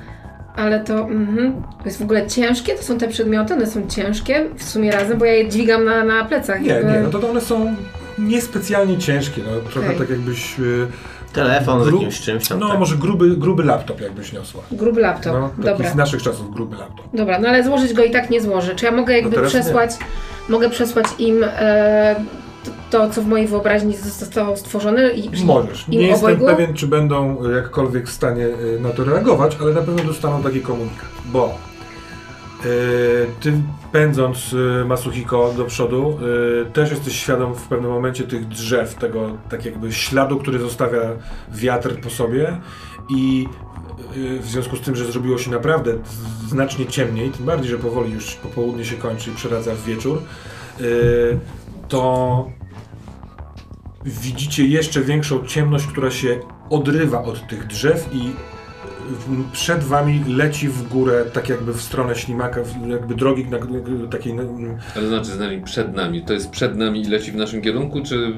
Ale to, mhm. to jest w ogóle ciężkie? To są te przedmioty? One są ciężkie w sumie razem, bo ja je dźwigam na, na plecach. Nie, jakby. nie, no to one są niespecjalnie ciężkie, no, trochę Okej. tak jakbyś... Y, Telefon z Gru- jakimś czymś tam. no tak. może gruby, gruby laptop jakbyś niosła. Gruby laptop, No, taki dobra. z naszych czasów gruby laptop. Dobra, no ale złożyć go i tak nie złożę. Czy ja mogę jakby No przesłać, mogę przesłać im e, to, to, co w mojej wyobraźni zostało stworzone? I, Możesz. Im Nie jestem obojgu? pewien, czy będą jakkolwiek w stanie y, na to reagować, ale na pewno dostaną taki komunikat, bo y, ty pędząc y, Masuhiko do przodu, y, też jesteś świadom w pewnym momencie tych drzew, tego tak jakby śladu, który zostawia wiatr po sobie i y, w związku z tym, że zrobiło się naprawdę znacznie ciemniej, tym bardziej, że powoli już popołudnie się kończy i przeradza w wieczór, to widzicie jeszcze większą ciemność, która się odrywa od tych drzew i przed wami leci w górę, tak jakby w stronę ślimaka, jakby drogi na, takiej... na- Ale znaczy z nami przed nami. To jest przed nami i leci w naszym kierunku, czy...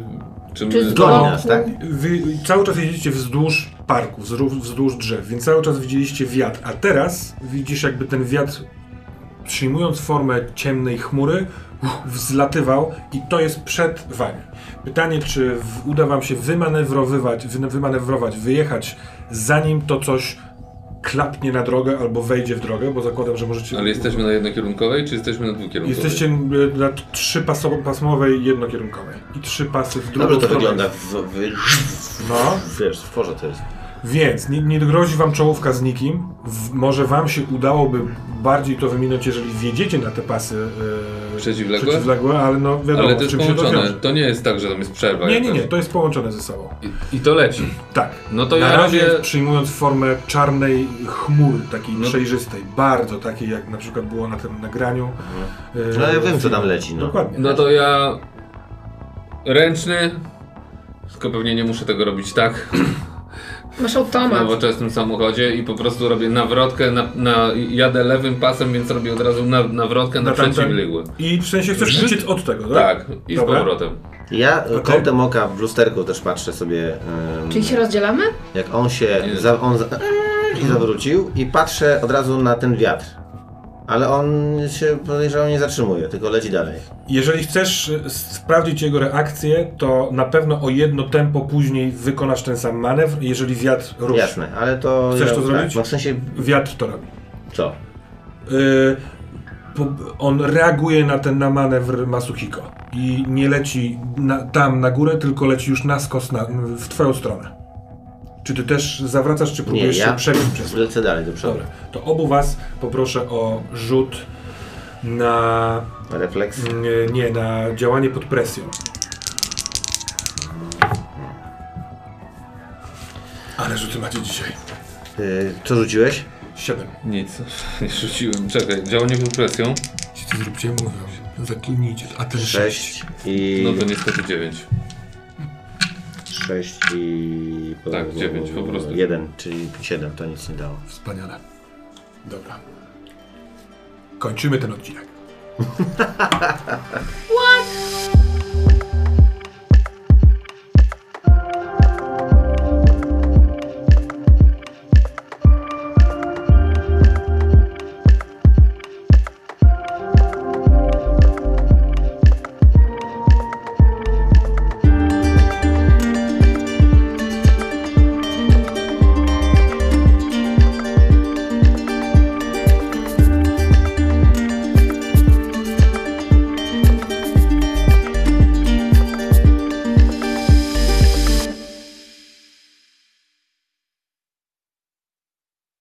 Czy, Czy my... boku? nas, tak? Wy cały czas jedziecie wzdłuż parku, wzdłuż, drzew, więc cały czas widzieliście wiatr, a teraz widzisz jakby ten wiatr przyjmując formę ciemnej chmury wzlatywał i to jest przed wami. Pytanie, czy w, uda wam się wymanewrowywać, wy, wymanewrować, wyjechać zanim to coś klapnie na drogę albo wejdzie w drogę, bo zakładam, że możecie... Ale jesteśmy na jednokierunkowej, czy jesteśmy na dwukierunkowej? Jesteście y, na trzypasmowej jednokierunkowej i trzy pasy w drugą Dobrze to stronę. wygląda. W, w, No. Wiesz, w porze to jest. Więc nie, nie grozi wam czołówka z nikim. W, może wam się udałoby bardziej to wyminąć, jeżeli wjedziecie na te pasy e, Przeciwległe? przeciwległe, ale no wiadomo, Ale to jest to połączone. wiąże. To nie jest tak, że tam jest przerwa. Nie, nie, nie, to jest połączone ze sobą. I, I to leci. Tak. No to na ja razie robię... przyjmując formę czarnej chmury, takiej No. przejrzystej, bardzo takiej jak na przykład było na tym nagraniu. e, No ja wiem, co tam leci, no. Dokładnie. No to ja... Ręczny. Tylko pewnie nie muszę tego robić tak. Masz w automat. nowoczesnym samochodzie i po prostu robię nawrotkę, na, na, jadę lewym pasem, więc robię od razu na, nawrotkę na, Na przeciwległy. I w sensie chcesz uciec od tego, tak? Tak, i z Dobra. powrotem. Ja ty? kątem oka w lusterku też patrzę sobie, em, Czyli się rozdzielamy? jak on się za, on za, i zawrócił i patrzę od razu na ten wiatr. Ale on się podejrzewam nie zatrzymuje, tylko leci dalej. Jeżeli chcesz y, sprawdzić jego reakcję, to na pewno o jedno tempo później wykonasz ten sam manewr, jeżeli wiatr ruszy. Jasne, ale to... Chcesz ja, to tak, zrobić? No w sensie, Wiatr to robi. co? Y, on reaguje na ten na manewr Masuhiko i nie leci na, tam na górę, tylko leci już na skos na, w twoją stronę. Czy ty też zawracasz, czy próbujesz ja się przebić przez lecę dalej do przodu. Dobra, to obu was poproszę o rzut na Refleks. nie, nie, na działanie pod presją. Ale rzuty macie dzisiaj. Y, co rzuciłeś? Siedem. Nic, nie rzuciłem. Czekaj, działanie pod presją? Ci zróbcie mówią. Zaklinijcie. A ten sześć. 6 i... No to niestety 9. 6 i... Tak, dziewięć po prostu. 1, czyli 7, to nic nie dało. Wspaniale. Dobra. Kończymy ten odcinek. What?